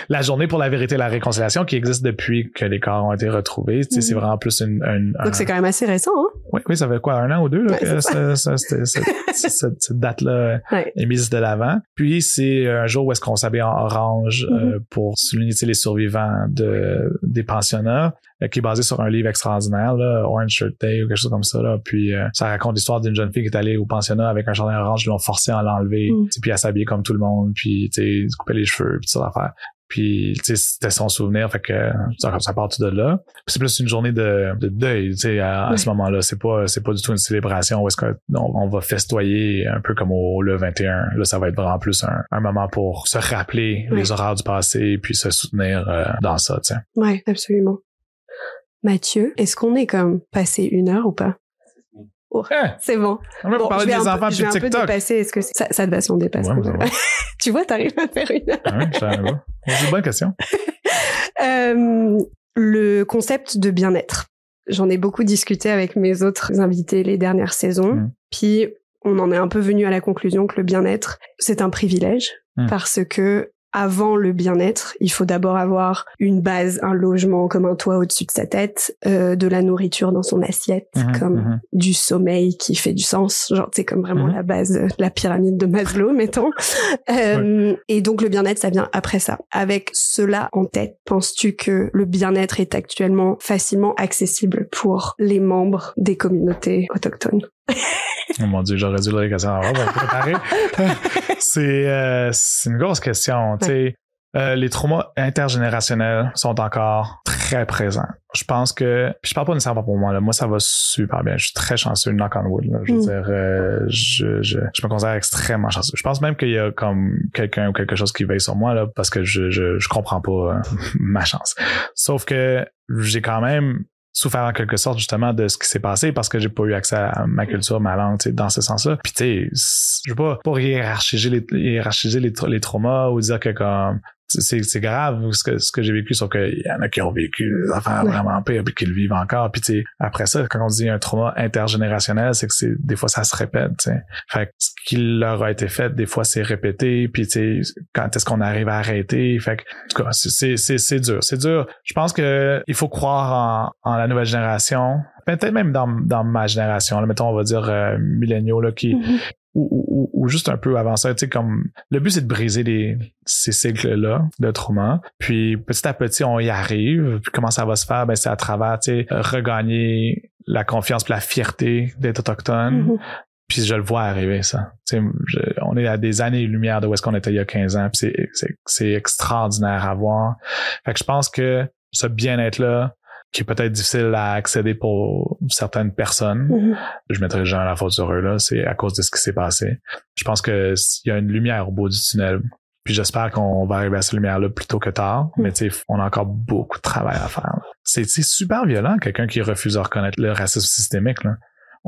la journée pour la vérité et la réconciliation qui existe depuis que les corps ont été retrouvés, c'est mhm. vraiment plus une... Donc c'est quand même assez récent, hein? Oui, oui, ça fait quoi, un an ou deux là, que cette, date-là est mise de l'avant. Puis c'est un jour où est-ce qu'on s'habille en orange euh, pour souligner les survivants de, des pensionnats euh, qui est basé sur un livre extraordinaire, là, Orange Shirt Day ou quelque chose comme ça. Là. Puis euh, ça raconte l'histoire d'une jeune fille qui est allée au pensionnat avec un chandail orange, ils l'ont forcé à l'enlever, mm. Puis à s'habiller comme tout le monde, puis tu couper les cheveux, puis ça l'affaire. Puis c'était son souvenir, fait que ça, ça part tout de là. c'est plus une journée de, de deuil, tu sais, à, ce moment-là. C'est pas c'est pas du tout une célébration où est-ce qu'on on va festoyer un peu comme au le 21. Là, ça va être vraiment plus un, un moment pour se rappeler les horreurs du passé puis se soutenir euh, dans ça, tu sais. Ouais, absolument. Mathieu, est-ce qu'on est comme passé une heure ou pas? Oh, hein? c'est bon. On va parler des enfants vais un peu dépasser. Est-ce que ça, ça devait s'en dépasser? tu vois, t'arrives à faire une. Ah ouais, c'est une bonne question. euh, le concept de bien-être. J'en ai beaucoup discuté avec mes autres invités les dernières saisons. Mm. Puis, on en est un peu venu à la conclusion que le bien-être, c'est un privilège. Mm. Parce que avant le bien-être, il faut d'abord avoir une base, un logement comme un toit au-dessus de sa tête, euh, de la nourriture dans son assiette, mhm, comme mhm. du sommeil qui fait du sens, genre c'est comme vraiment mhm. la base, de la pyramide de Maslow, mettons. Euh, et donc le bien-être, ça vient après ça. Avec cela en tête, penses-tu que le bien-être est actuellement facilement accessible pour les membres des communautés autochtones? Oh mon dieu, j'aurais dû le question c'est euh, c'est une grosse question. Tu sais, euh, les traumas intergénérationnels sont encore très présents. Je pense que, je parle pas nécessairement pour moi, là. moi ça va super bien. Je suis très chanceux, knock on wood. Là. Je veux mm. dire, euh, je, je, je, me considère extrêmement chanceux. Je pense même qu'il y a comme quelqu'un ou quelque chose qui veille sur moi là, parce que je, je, je comprends pas euh, ma chance. Sauf que j'ai quand même souffert en quelque sorte justement de ce qui s'est passé parce que j'ai pas eu accès à ma culture, ma langue, dans ce sens-là. Puis tu sais, je veux pas, pas hiérarchiser les, hiérarchiser les, les traumas ou dire que comme c'est grave ce que ce que j'ai vécu sauf qu'il y en a qui ont vécu des affaires vraiment pires puis qui le vivent encore puis tu sais après ça quand on dit un trauma intergénérationnel c'est que c'est des fois ça se répète fait que ce qui leur a été fait des fois c'est répété puis tu sais quand est-ce qu'on arrive à arrêter? Fait que en tout cas c'est c'est c'est dur. C'est dur. Je pense que il faut croire en, en la nouvelle génération peut-être même dans, dans ma génération là mettons on va dire euh, milléniaux là qui mm-hmm ou, ou, juste un peu avant ça, tu sais, comme le but c'est de briser les, ces cycles-là de trauma. Puis petit à petit, on y arrive. Puis comment ça va se faire? Ben, c'est à travers, tu sais, regagner la confiance la fierté d'être autochtone. Mm-hmm. Puis je le vois arriver, ça. Tu sais, on est à des années-lumière de où est-ce qu'on était il y a 15 ans. Puis c'est extraordinaire à voir. Fait que je pense que ce bien-être-là, qui est peut-être difficile à accéder pour certaines personnes. Mm-hmm. Je mettrai jamais la faute sur eux là, c'est à cause de ce qui s'est passé. Je pense que il y a une lumière au bout du tunnel. Puis j'espère qu'on va arriver à cette lumière-là plus tôt que tard. Mm. Mais tu sais, on a encore beaucoup de travail à faire. C'est super violent, quelqu'un qui refuse de reconnaître le racisme systémique. Là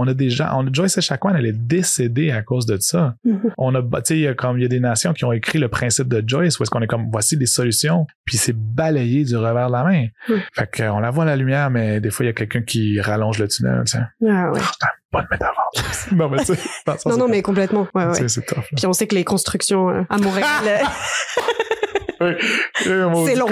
on a des gens, on a Joyce Echaquan, elle est décédée à cause de ça. Mm-hmm. On a, tu sais, il y a comme, il y a des nations qui ont écrit le principe de Joyce où est-ce qu'on est comme, voici des solutions, puis c'est balayé du revers de la main. Mm. Fait qu'on la voit la lumière, mais des fois, il y a quelqu'un qui rallonge le tunnel, tu sais. Ah ouais. Ah, bonne métaphore. non, mais tu sais, non, non, mais complètement. Ouais, ouais. C'est tough. Puis on sait que les constructions euh, à Montréal, c'est long.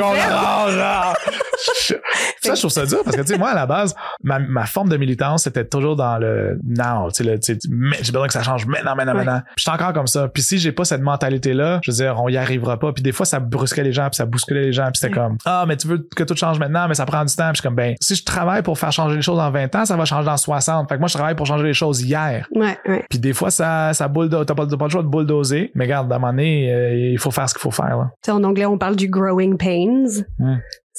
ça, je trouve ça dur parce que, tu sais, moi, à la base, ma, ma forme de militance, c'était toujours dans le now, tu sais, j'ai besoin que ça change maintenant, maintenant, maintenant. Puis je suis encore comme ça. Puis si j'ai pas cette mentalité-là, je veux dire, on y arrivera pas. Puis des fois, ça brusquait les gens, puis ça bousculait les gens, puis c'était comme, ah, mais tu veux que tout change maintenant, mais ça prend du temps. Puis je suis comme, ben, si je travaille pour faire changer les choses en 20 ans, ça va changer dans 60. Fait que moi, je travaille pour changer les choses hier. Ouais, ouais. Puis des fois, ça, ça bulldoze, t'as pas, pas, le choix de bulldozer. Mais regarde, à un moment donné, euh, il faut faire ce qu'il faut faire, là. en anglais, on parle du growing pains.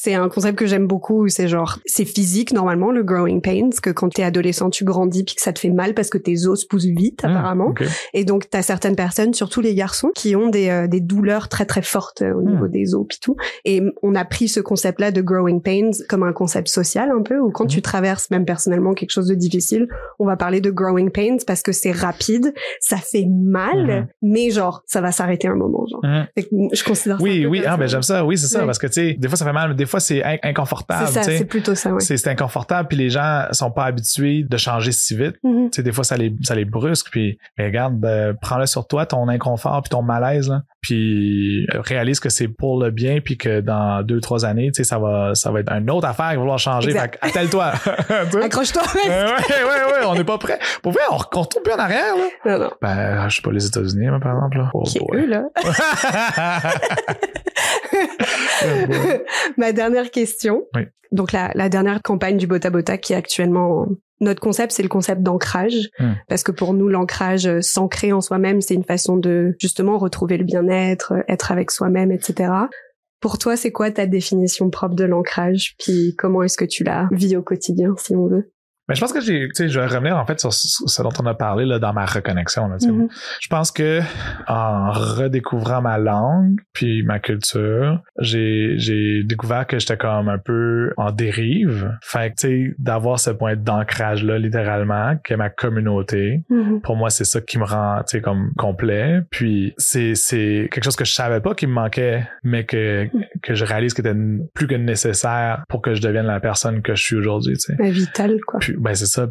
C'est un concept que j'aime beaucoup. C'est genre, c'est physique normalement le growing pains, que quand t'es adolescent, tu grandis puis que ça te fait mal parce que tes os poussent vite ah, apparemment. Et donc t'as certaines personnes, surtout les garçons, qui ont des, euh, des douleurs très très fortes euh, au niveau hmm. des os puis tout. Et on a pris ce concept-là de growing pains comme un concept social un peu, où quand tu hmm. traverses même personnellement quelque chose de difficile, on va parler de growing pains parce que c'est rapide, ça fait mal, hmm. mais genre ça va s'arrêter un moment. Genre. Je considère. Oui, oui, ah ben j'aime ça. Oui, c'est ça parce que tu sais, des fois ça fait mal, mais fois, c'est inconfortable. C'est ça, c'est plutôt ça, oui. C'est inconfortable, puis les gens sont pas habitués de changer si vite. Tu sais, des fois, ça les, ça les brusque, puis mais regarde, ben, prends-le sur toi, ton inconfort, puis ton malaise, là, puis réalise que c'est pour le bien, puis que dans deux, trois années, tu sais, ça va, ça va être une autre affaire qui va vouloir changer. Attelle-toi. Accroche-toi, mec. ouais, ouais, ouais, on n'est pas prêt. Pour vrai, on, retourne plus en arrière, là. Non, non. Ben, je sais pas, les États-Unis, par exemple, là. Oh, eux, là? Ma dernière question. Donc la, la, dernière campagne du Bota Bota qui est actuellement notre concept, c'est le concept d'ancrage, hmm. parce que pour nous, l'ancrage, euh, s'ancrer en soi-même, c'est une façon de justement retrouver le bien-être, euh, être avec soi-même, etc. Pour toi, c'est quoi ta définition propre de l'ancrage, puis comment est-ce que tu la vis au quotidien, si on veut? Mais je pense que j'ai, tu sais, je vais revenir en fait sur ce dont on a parlé là dans ma reconnexion. Là, mm-hmm. Je pense que en redécouvrant ma langue puis ma culture, j'ai j'ai découvert que j'étais comme un peu en dérive. Fait que tu sais, d'avoir ce point d'ancrage là littéralement, qui est ma communauté. Mm-hmm. Pour moi, c'est ça qui me rend, tu sais, comme complet. Puis c'est c'est quelque chose que je savais pas qui me manquait, mais que que je réalise qu'il était plus que nécessaire pour que je devienne la personne que je suis aujourd'hui. Tu sais. vital, quoi. Puis, ben c'est ça,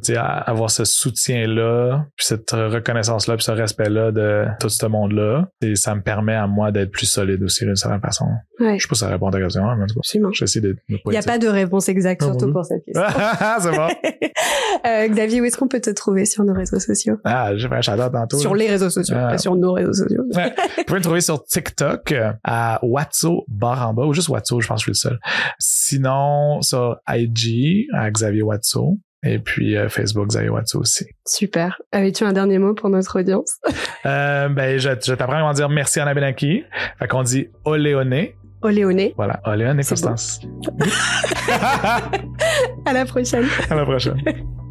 avoir ce soutien-là, puis cette reconnaissance-là, puis ce respect-là de tout ce monde-là, et ça me permet à moi d'être plus solide aussi d'une certaine façon. Ouais. Je sais pas si ça répond à ta question, mais Absolument. J'essaie de. Il n'y a pas de réponse exacte, surtout pour cette question. c'est bon. euh, Xavier, où est-ce qu'on peut te trouver sur nos réseaux sociaux? Ah, j'ai fait un shout tantôt. Sur les réseaux sociaux, ah. pas sur nos réseaux sociaux. Vous pouvez me trouver sur TikTok euh, à Watso barre en bas, ou juste Watso, je pense que je suis le seul. Sinon, sur IG, à Xavier Watso. Et puis euh, Facebook, Xavier Watso aussi. Super. Avais-tu un dernier mot pour notre audience? euh, ben, je, je t'apprends comment dire merci à Benaki. Fait qu'on dit Oléoné. Oléoné. Voilà, Oléoné Constance. à la prochaine. À la prochaine.